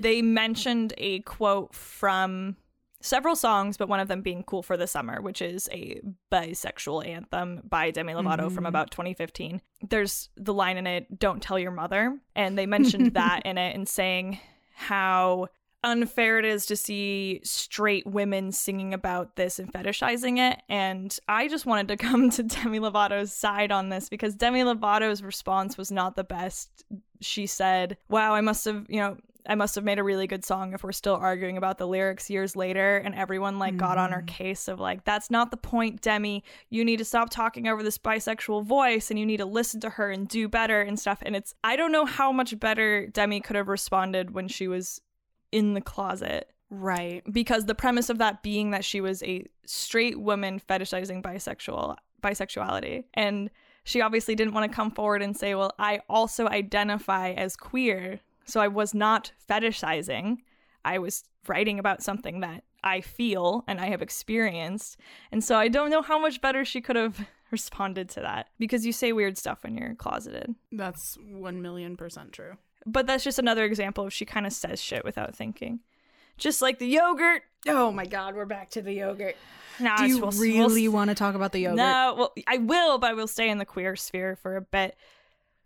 they mentioned a quote from several songs, but one of them being Cool for the Summer, which is a bisexual anthem by Demi Lovato from Mhm. about 2015. There's the line in it, Don't Tell Your Mother. And they mentioned that in it and saying how unfair it is to see straight women singing about this and fetishizing it. And I just wanted to come to Demi Lovato's side on this because Demi Lovato's response was not the best. She said, Wow, I must have, you know, I must have made a really good song if we're still arguing about the lyrics years later. And everyone like got on her mm. case of like, that's not the point, Demi. You need to stop talking over this bisexual voice and you need to listen to her and do better and stuff. And it's, I don't know how much better Demi could have responded when she was in the closet. Right. Because the premise of that being that she was a straight woman fetishizing bisexual bisexuality. And she obviously didn't want to come forward and say well i also identify as queer so i was not fetishizing. I was writing about something that i feel and i have experienced. And so i don't know how much better she could have responded to that. Because you say weird stuff when you're closeted. That's one million percent true. But that's just another example of she kind of says shit without thinking just like the yogurt Oh my god, we're back to the yogurt. Nah, Do you we'll- we'll really want to talk about the yogurt? No, well, I will, but I will stay in the queer sphere for a bit.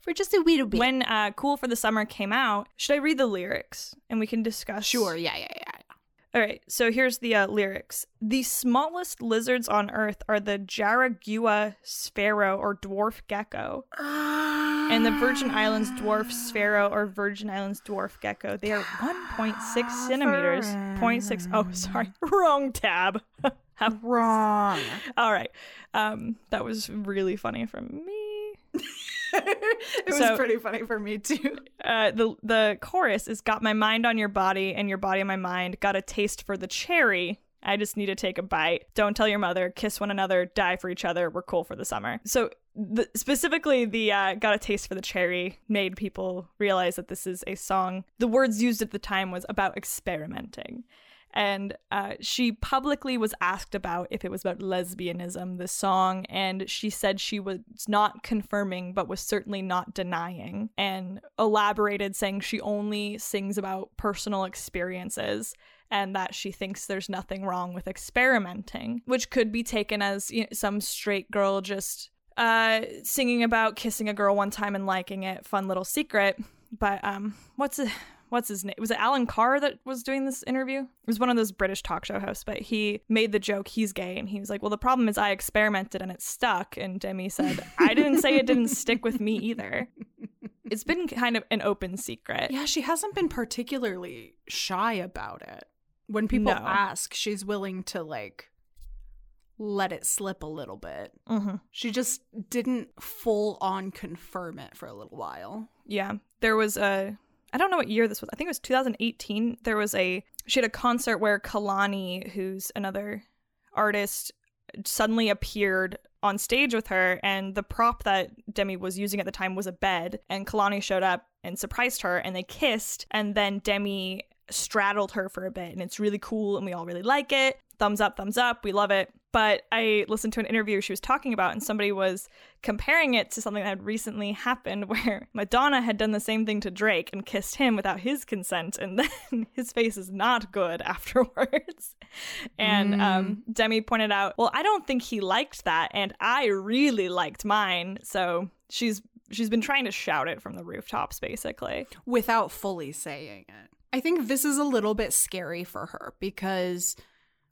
For just a wee bit. When uh, "Cool for the Summer" came out, should I read the lyrics and we can discuss? sure, yeah, yeah, yeah. All right, so here's the uh, lyrics. The smallest lizards on Earth are the Jaragua sphaero or dwarf gecko, and the Virgin Islands dwarf sphaero or Virgin Islands dwarf gecko. They are 1.6 centimeters. 0.6. Oh, sorry, wrong tab. Wrong. All right, um, that was really funny from me. it was pretty funny for me too. uh, the the chorus is got my mind on your body and your body on my mind. Got a taste for the cherry. I just need to take a bite. Don't tell your mother. Kiss one another. Die for each other. We're cool for the summer. So the, specifically the uh, got a taste for the cherry made people realize that this is a song. The words used at the time was about experimenting and uh, she publicly was asked about if it was about lesbianism, the song, and she said she was not confirming, but was certainly not denying, and elaborated saying she only sings about personal experiences and that she thinks there's nothing wrong with experimenting, which could be taken as you know, some straight girl just uh, singing about kissing a girl one time and liking it, fun little secret. But um, what's it? What's his name? Was it Alan Carr that was doing this interview? It was one of those British talk show hosts, but he made the joke he's gay and he was like, Well, the problem is I experimented and it stuck. And Demi said, I didn't say it didn't stick with me either. It's been kind of an open secret. Yeah, she hasn't been particularly shy about it. When people No. ask, she's willing to like let it slip a little bit. hmm She just didn't full on confirm it for a little while. Yeah. There was a I don't know what year this was. I think it was 2018. There was a she had a concert where Kehlani, who's another artist, suddenly appeared on stage with her and the prop that Demi was using at the time was a bed and Kehlani showed up and surprised her and they kissed and then Demi straddled her for a bit and it's really cool and we all really like it. Thumbs up, thumbs up. We love it. But I listened to an interview she was talking about, and somebody was comparing it to something that had recently happened where Madonna had done the same thing to Drake and kissed him without his consent, and then his face is not good afterwards. And um, Demi pointed out, Well, I don't think he liked that, and I really liked mine. So she's she's been trying to shout it from the rooftops, basically. without fully saying it. I think this is a little bit scary for her because,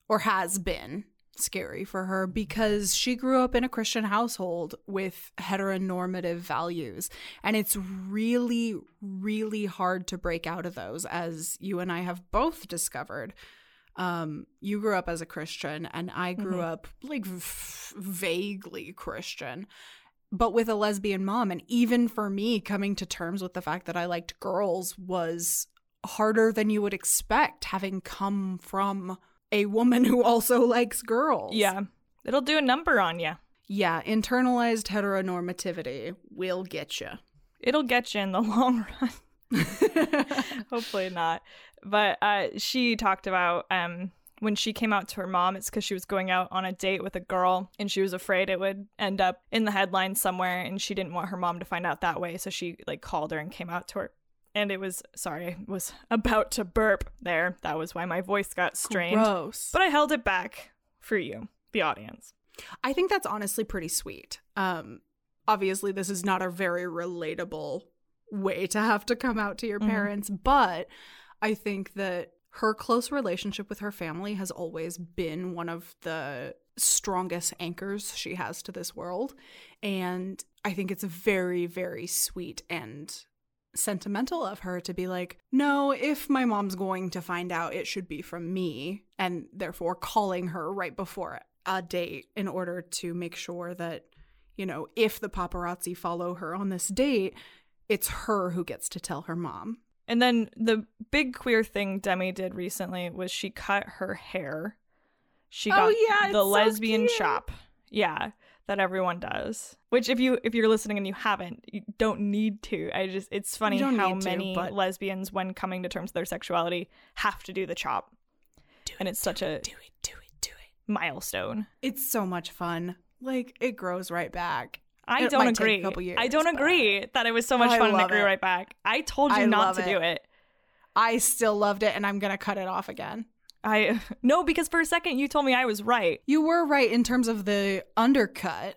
or has been scary for her because she grew up in a Christian household with heteronormative values. And it's really, really hard to break out of those, as you and I have both discovered. Um, you grew up as a Christian, and I grew Mhm. up like v- vaguely Christian but with a lesbian mom. And even for me, coming to terms with the fact that I liked girls was harder than you would expect, having come from a woman who also likes girls. Yeah. It'll do a number on you. Yeah, internalized heteronormativity will get you. It'll get you in the long run. Hopefully not. But uh, she talked about um, when she came out to her mom, it's because she was going out on a date with a girl and she was afraid it would end up in the headlines somewhere and she didn't want her mom to find out that way. So she like called her and came out to her. And it was, sorry, I was about to burp there. That was why my voice got strained. Gross. But I held it back for you, the audience. I think that's honestly pretty sweet. Um, obviously, this is not a very relatable way to have to come out to your Mhm. parents, but I think that her close relationship with her family has always been one of the strongest anchors she has to this world. And I think it's a very, very sweet and sentimental of her to be like, no, if my mom's going to find out, it should be from me, and therefore calling her right before a date in order to make sure that, you know, if the paparazzi follow her on this date, it's her who gets to tell her mom. And then the big queer thing Demi did recently was she cut her hair. She Oh, got yeah, the so lesbian cute. shop. Yeah, that everyone does. Which if you if you're listening and you haven't, you don't need to. I just it's funny how need to, many but- lesbians when coming to terms with their sexuality have to do the chop. Do and it's such a Do it, do it, do it. milestone. It's so much fun. Like it grows right back. I It don't might take a agree. couple years, I don't agree that it was so much I fun and it grew right back. I told you I not to it. do it. I still loved it and I'm going to cut it off again. I no, because for a second you told me I was right. You were right in terms of the undercut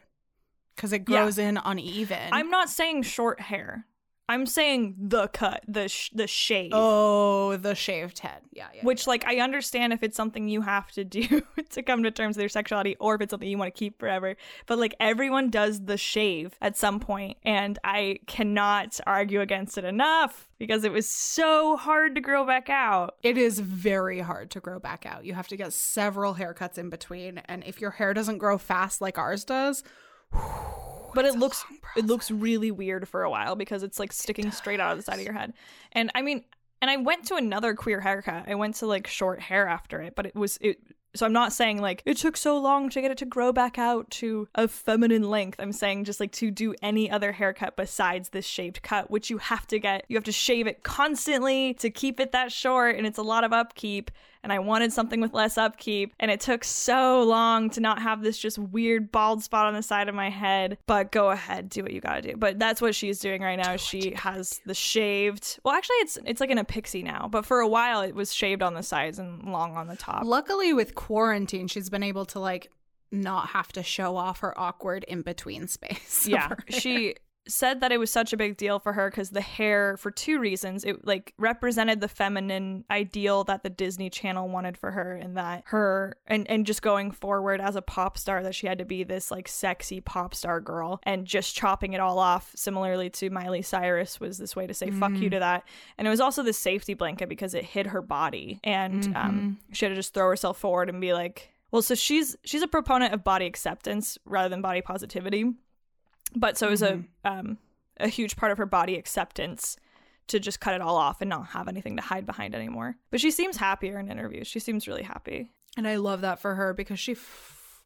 because it Yeah. grows in uneven. I'm not saying short hair. I'm saying the cut, the sh- the shave. Oh, the shaved head. Yeah, yeah. Which, like, I understand if it's something you have to do to come to terms with your sexuality, or if it's something you want to keep forever. But like, everyone does the shave at some point, and I cannot argue against it enough because it was so hard to grow back out. It is very hard to grow back out. You have to get several haircuts in between, and if your hair doesn't grow fast like ours does, but it looks it looks really weird for a while because it's like sticking straight out of the side of your head. And I mean, and I went to another queer haircut. I went to like short hair after it, but it was it so I'm not saying like it took so long to get it to grow back out to a feminine length. I'm saying just like to do any other haircut besides this shaved cut, which you have to get. You have to shave it constantly to keep it that short and it's a lot of upkeep and I wanted something with less upkeep. And it took so long to not have this just weird bald spot on the side of my head. But go ahead, do what you gotta do. But that's what she's doing right now. She has the shaved. Well, actually, it's it's like in a pixie now. But for a while, it was shaved on the sides and long on the top. Luckily, with quarantine, she's been able to like not have to show off her awkward in between space. Yeah, she said that it was such a big deal for her because the hair for two reasons it like represented the feminine ideal that the disney channel wanted for her and that her and and just going forward as a pop star that she had to be this like sexy pop star girl and just chopping it all off similarly to miley cyrus was this way to say mm. fuck you mm. to that and it was also the safety blanket because it hid her body and mm-hmm. um, she had to just throw herself forward and be like well so she's she's a proponent of body acceptance rather than body positivity but so it was mm-hmm. a um, a huge part of her body acceptance to just cut it all off and not have anything to hide behind anymore. But she seems happier in interviews. She seems really happy. And I love that for her because she f-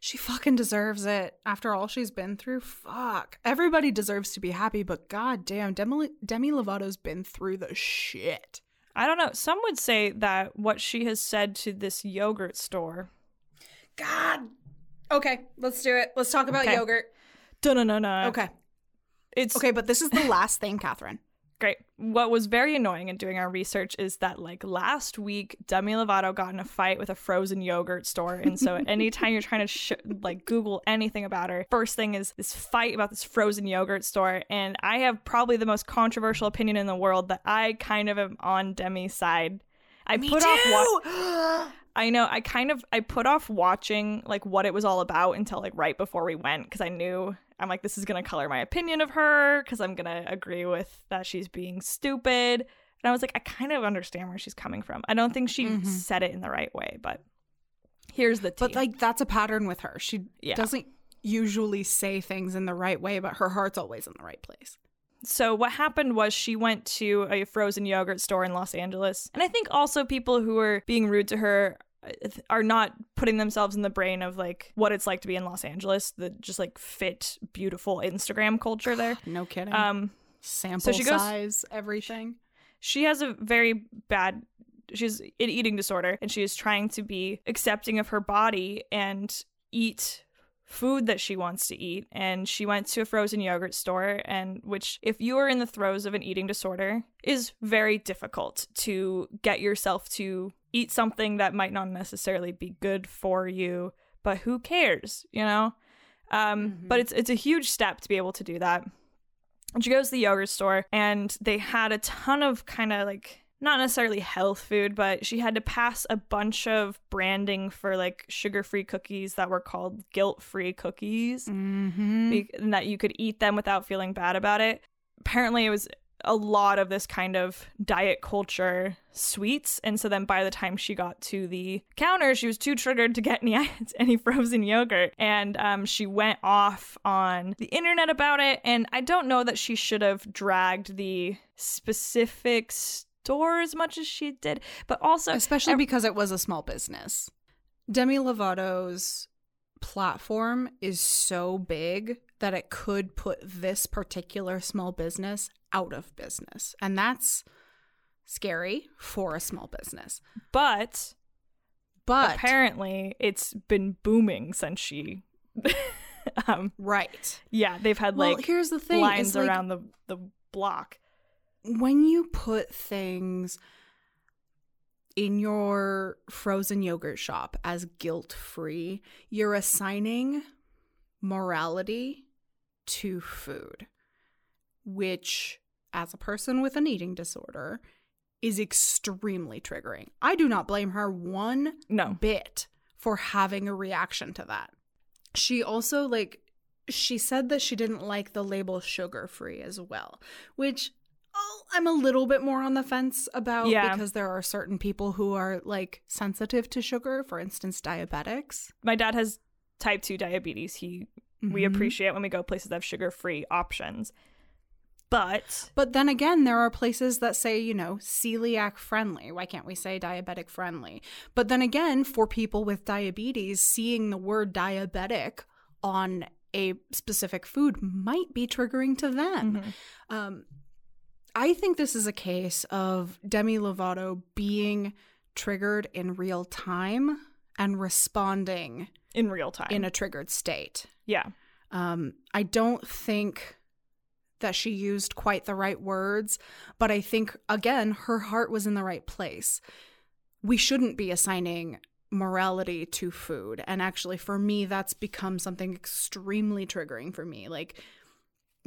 she fucking deserves it after all she's been through. Fuck. Everybody deserves to be happy, but god damn, Demi, Demi Lovato's been through the shit. I don't know. Some would say that what she has said to this yogurt store. God. Okay, let's do it. Let's talk about okay. yogurt. No, no, no, no. Okay. It's okay, but this is the last thing, Catherine. Great. What was very annoying in doing our research is that like last week, Demi Lovato got in a fight with a frozen yogurt store, and so anytime you're trying to sh- like Google anything about her, first thing is this fight about this frozen yogurt store, and I have probably the most controversial opinion in the world that I kind of am on Demi's side. I Me put too! off wa- I know I kind of I put off watching like what it was all about until like right before we went because I knew I'm like, this is going to color my opinion of her because I'm going to agree with that she's being stupid. And I was like, I kind of understand where she's coming from. I don't think she mm-hmm. said it in the right way, but here's the tea. But like, that's a pattern with her. She yeah. doesn't usually say things in the right way, but her heart's always in the right place. So what happened was she went to a frozen yogurt store in Los Angeles. And I think also people who were being rude to her are not putting themselves in the brain of like what it's like to be in Los Angeles, the just like fit, beautiful Instagram culture there. no kidding. Um, sample so she goes, size, everything. She has a very bad. She's an eating disorder, and she is trying to be accepting of her body and eat food that she wants to eat and she went to a frozen yogurt store and which if you are in the throes of an eating disorder is very difficult to get yourself to eat something that might not necessarily be good for you, but who cares, you know? Um, mm-hmm. But it's it's a huge step to be able to do that. And she goes to the yogurt store, and they had a ton of kind of like not necessarily health food, but she had to pass a bunch of branding for like sugar free cookies that were called guilt free cookies, mm-hmm. be- and that you could eat them without feeling bad about it. Apparently, it was a lot of this kind of diet culture sweets and so then by the time she got to the counter she was too triggered to get any any frozen yogurt and um, she went off on the internet about it and i don't know that she should have dragged the specific store as much as she did but also especially because it was a small business demi lovato's platform is so big that it could put this particular small business out of business. And that's scary for a small business. But but apparently it's been booming since she um right. Yeah, they've had well, like here's the thing lines like, around the the block. When you put things in your frozen yogurt shop as guilt-free, you're assigning morality to food which as a person with an eating disorder is extremely triggering. I do not blame her one No. bit for having a reaction to that. She also like she said that she didn't like the label sugar free as well, which I'm a little bit more on the fence about Yeah. because there are certain people who are like sensitive to sugar, for instance, diabetics. My dad has type 2 diabetes. He we Mhm. appreciate when we go places that have sugar-free options. But But then again, there are places that say, you know, celiac friendly. Why can't we say diabetic friendly? But then again, for people with diabetes, seeing the word diabetic on a specific food might be triggering to them. Mhm. Um, I think this is a case of Demi Lovato being triggered in real time and responding in real time. in a triggered state. yeah. Um, I don't think that she used quite the right words, but I think, again, her heart was in the right place. We shouldn't be assigning morality to food. And actually, for me, that's become something extremely triggering for me. Like,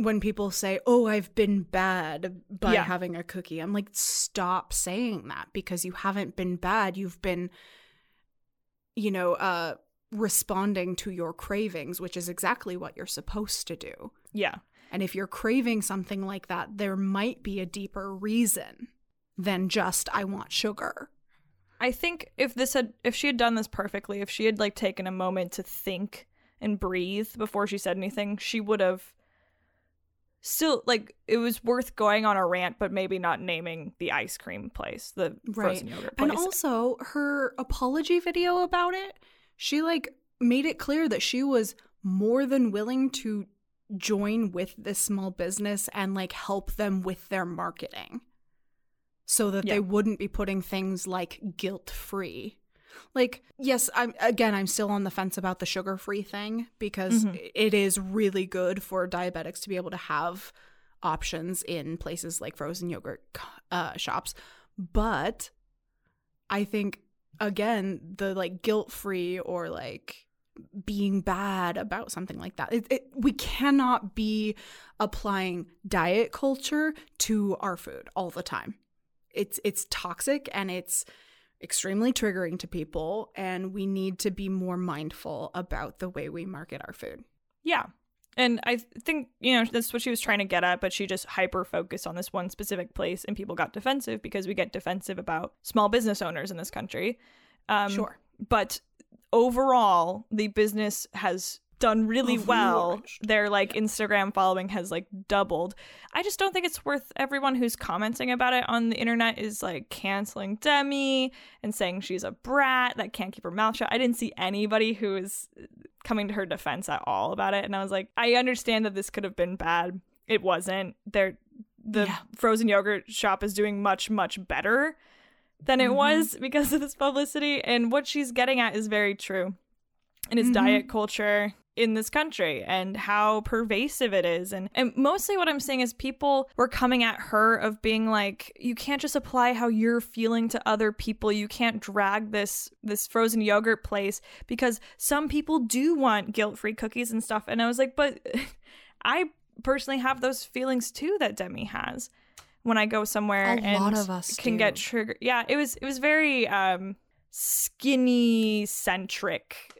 when people say, Oh, I've been bad by Yeah. having a cookie, I'm like, Stop saying that because you haven't been bad. You've been, you know, uh, responding to your cravings, which is exactly what you're supposed to do. Yeah. And if you're craving something like that, there might be a deeper reason than just, I want sugar. I think if this had if she had done this perfectly, if she had like taken a moment to think and breathe before she said anything, she would have still like it was worth going on a rant, but maybe not naming the ice cream place, the frozen yogurt place. And also, her apology video about it, she like made it clear that she was more than willing to join with this small business and like help them with their marketing so that Yeah. they wouldn't be putting things like guilt free. Like, yes, I'm again, I'm still on the fence about the sugar free thing because Mhm. it is really good for diabetics to be able to have options in places like frozen yogurt uh, shops. But I think, again, the like guilt free or like being bad about something like that, it, it, we cannot be applying diet culture to our food all the time. It's it's toxic and it's extremely triggering to people and we need to be more mindful about the way we market our food. Yeah. And I think, you know, that's what she was trying to get at, but she just hyper focused on this one specific place and people got defensive because we get defensive about small business owners in this country. Um, Sure. But overall, the business has done really well. Their like Instagram following has like doubled. I just don't think it's worth everyone who's commenting about it on the internet is like canceling Demi and saying she's a brat that can't keep her mouth shut. I didn't see anybody who is coming to her defense at all about it and I was like, I understand that this could have been bad. It wasn't. There the Yeah. frozen yogurt shop is doing much much better than it Mhm. was because of this publicity and what she's getting at is very true. And it's Mhm. diet culture in this country and how pervasive it is. And and mostly what I'm saying is people were coming at her of being like you can't just apply how you're feeling to other people. You can't drag this this frozen yogurt place because some people do want guilt-free cookies and stuff. And I was like but I personally have those feelings too that Demi has when I go somewhere A and lot of us can do. get triggered yeah it was it was very um skinny centric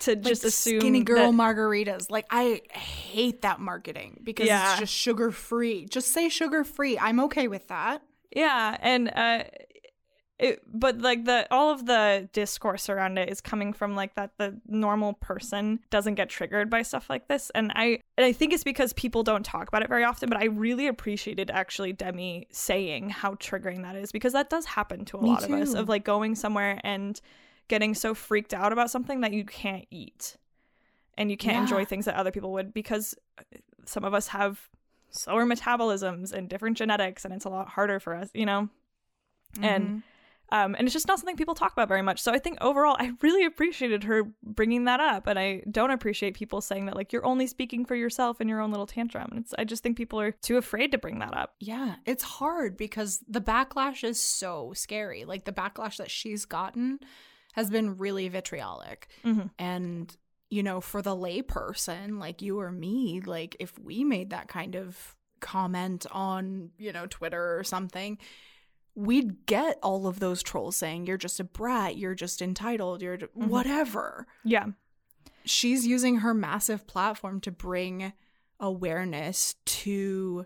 to Like just assume skinny girl that- margaritas. Like I hate that marketing because Yeah. it's just sugar free. Just say sugar free. I'm okay with that. Yeah, and uh it but like the all of the discourse around it is coming from like that the normal person doesn't get triggered by stuff like this and I and I think it's because people don't talk about it very often but I really appreciated actually Demi saying how triggering that is because that does happen to a Me lot of us of like going somewhere and getting so freaked out about something that you can't eat and you can't Yeah. enjoy things that other people would because some of us have slower metabolisms and different genetics and it's a lot harder for us you know? And um, and it's just not something people talk about very much. So i think overall i really appreciated her bringing that up and i don't appreciate people saying that like you're only speaking for yourself in your own little tantrum. And it's i just think people are too afraid to bring that up. Yeah, it's hard because the backlash is so scary. Like the backlash that she's gotten has been really vitriolic. Mhm. And, you know, for the layperson like you or me, like if we made that kind of comment on, you know, Twitter or something, we'd get all of those trolls saying, you're just a brat, you're just entitled, you're Mm-hmm. whatever. Yeah. She's using her massive platform to bring awareness to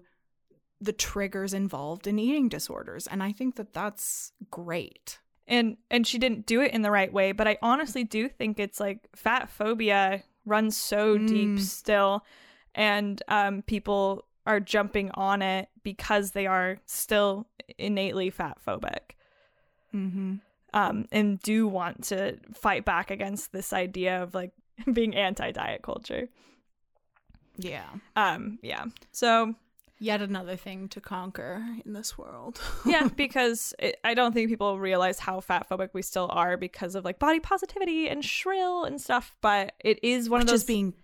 the triggers involved in eating disorders. And I think that that's great. And and she didn't do it in the right way but i honestly do think it's like fat phobia runs so deep Mm. still and um people are jumping on it because they are still innately fat phobic Mm-hmm. um and do want to fight back against this idea of like being anti-diet culture Yeah. um yeah so Yet another thing to conquer in this world. yeah because it, i don't think people realize how fat phobic we still are because of like body positivity and shrill and stuff but it is one Which of those being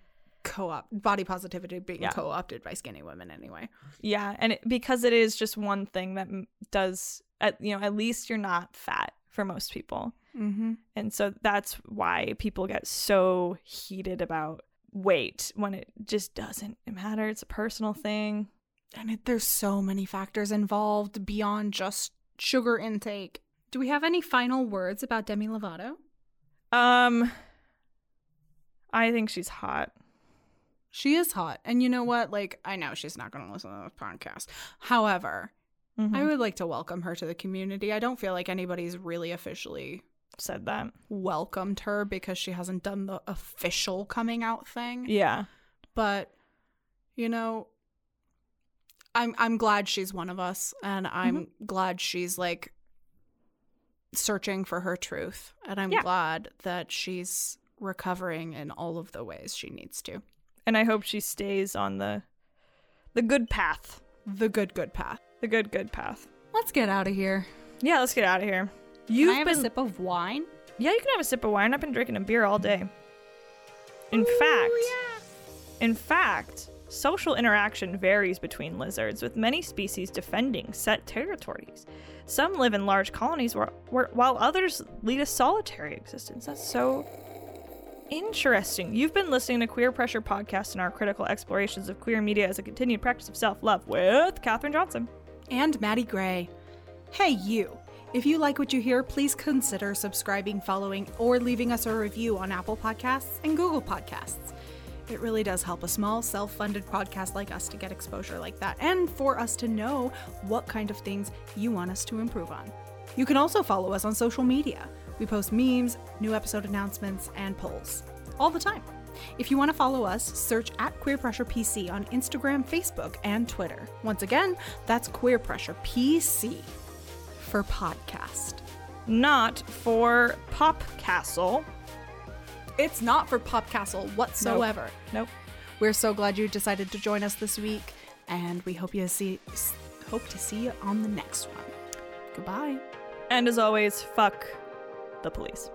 co-op body positivity being Yeah. co-opted by skinny women anyway. Yeah, and it, because it is just one thing that does, at, you know, at least you're not fat for most people, Mm-hmm. and so that's why people get so heated about weight when it just doesn't matter. It's a personal thing. And it, there's so many factors involved beyond just sugar intake. Do we have any final words about Demi Lovato? Um, I think she's hot. She is hot. And you know what? Like, I know she's not going to listen to this podcast. However, Mhm. I would like to welcome her to the community. I don't feel like anybody's really officially said that. welcomed her because she hasn't done the official coming out thing. Yeah, But, you know, I'm I'm glad she's one of us and mm-hmm. I'm glad she's like searching for her truth. And I'm Yeah. glad that she's recovering in all of the ways she needs to. and I hope she stays on the the good path, The good good path. the good good path. Let's get out of here. Yeah, let's get out of here. You've I been a sip of wine? Yeah, you can have a sip of wine. I've been drinking a beer all day. In fact, in fact, social interaction varies between lizards, with many species defending set territories. Some live in large colonies, while others lead a solitary existence. That's so interesting. You've been listening to Queer Pressure Podcast and our critical explorations of queer media as a continued practice of self love with Katherine Johnson. and Maddie Gray. Hey, you. If you like what you hear, please consider subscribing, following, or leaving us a review on Apple Podcasts and Google Podcasts. It really does help a small, self funded podcast like us to get exposure like that and for us to know what kind of things you want us to improve on. You can also follow us on social media. We post memes, new episode announcements, and polls all the time. If you want to follow us, search at Queer Pressure PC on Instagram, Facebook, and Twitter. Once again, that's Queer Pressure PC for podcast. Not for Pop Castle. It's not for Popcastle whatsoever. Nope. We're so glad you decided to join us this week, and we hope you see hope to see you on the next one. Goodbye. And as always, fuck the police.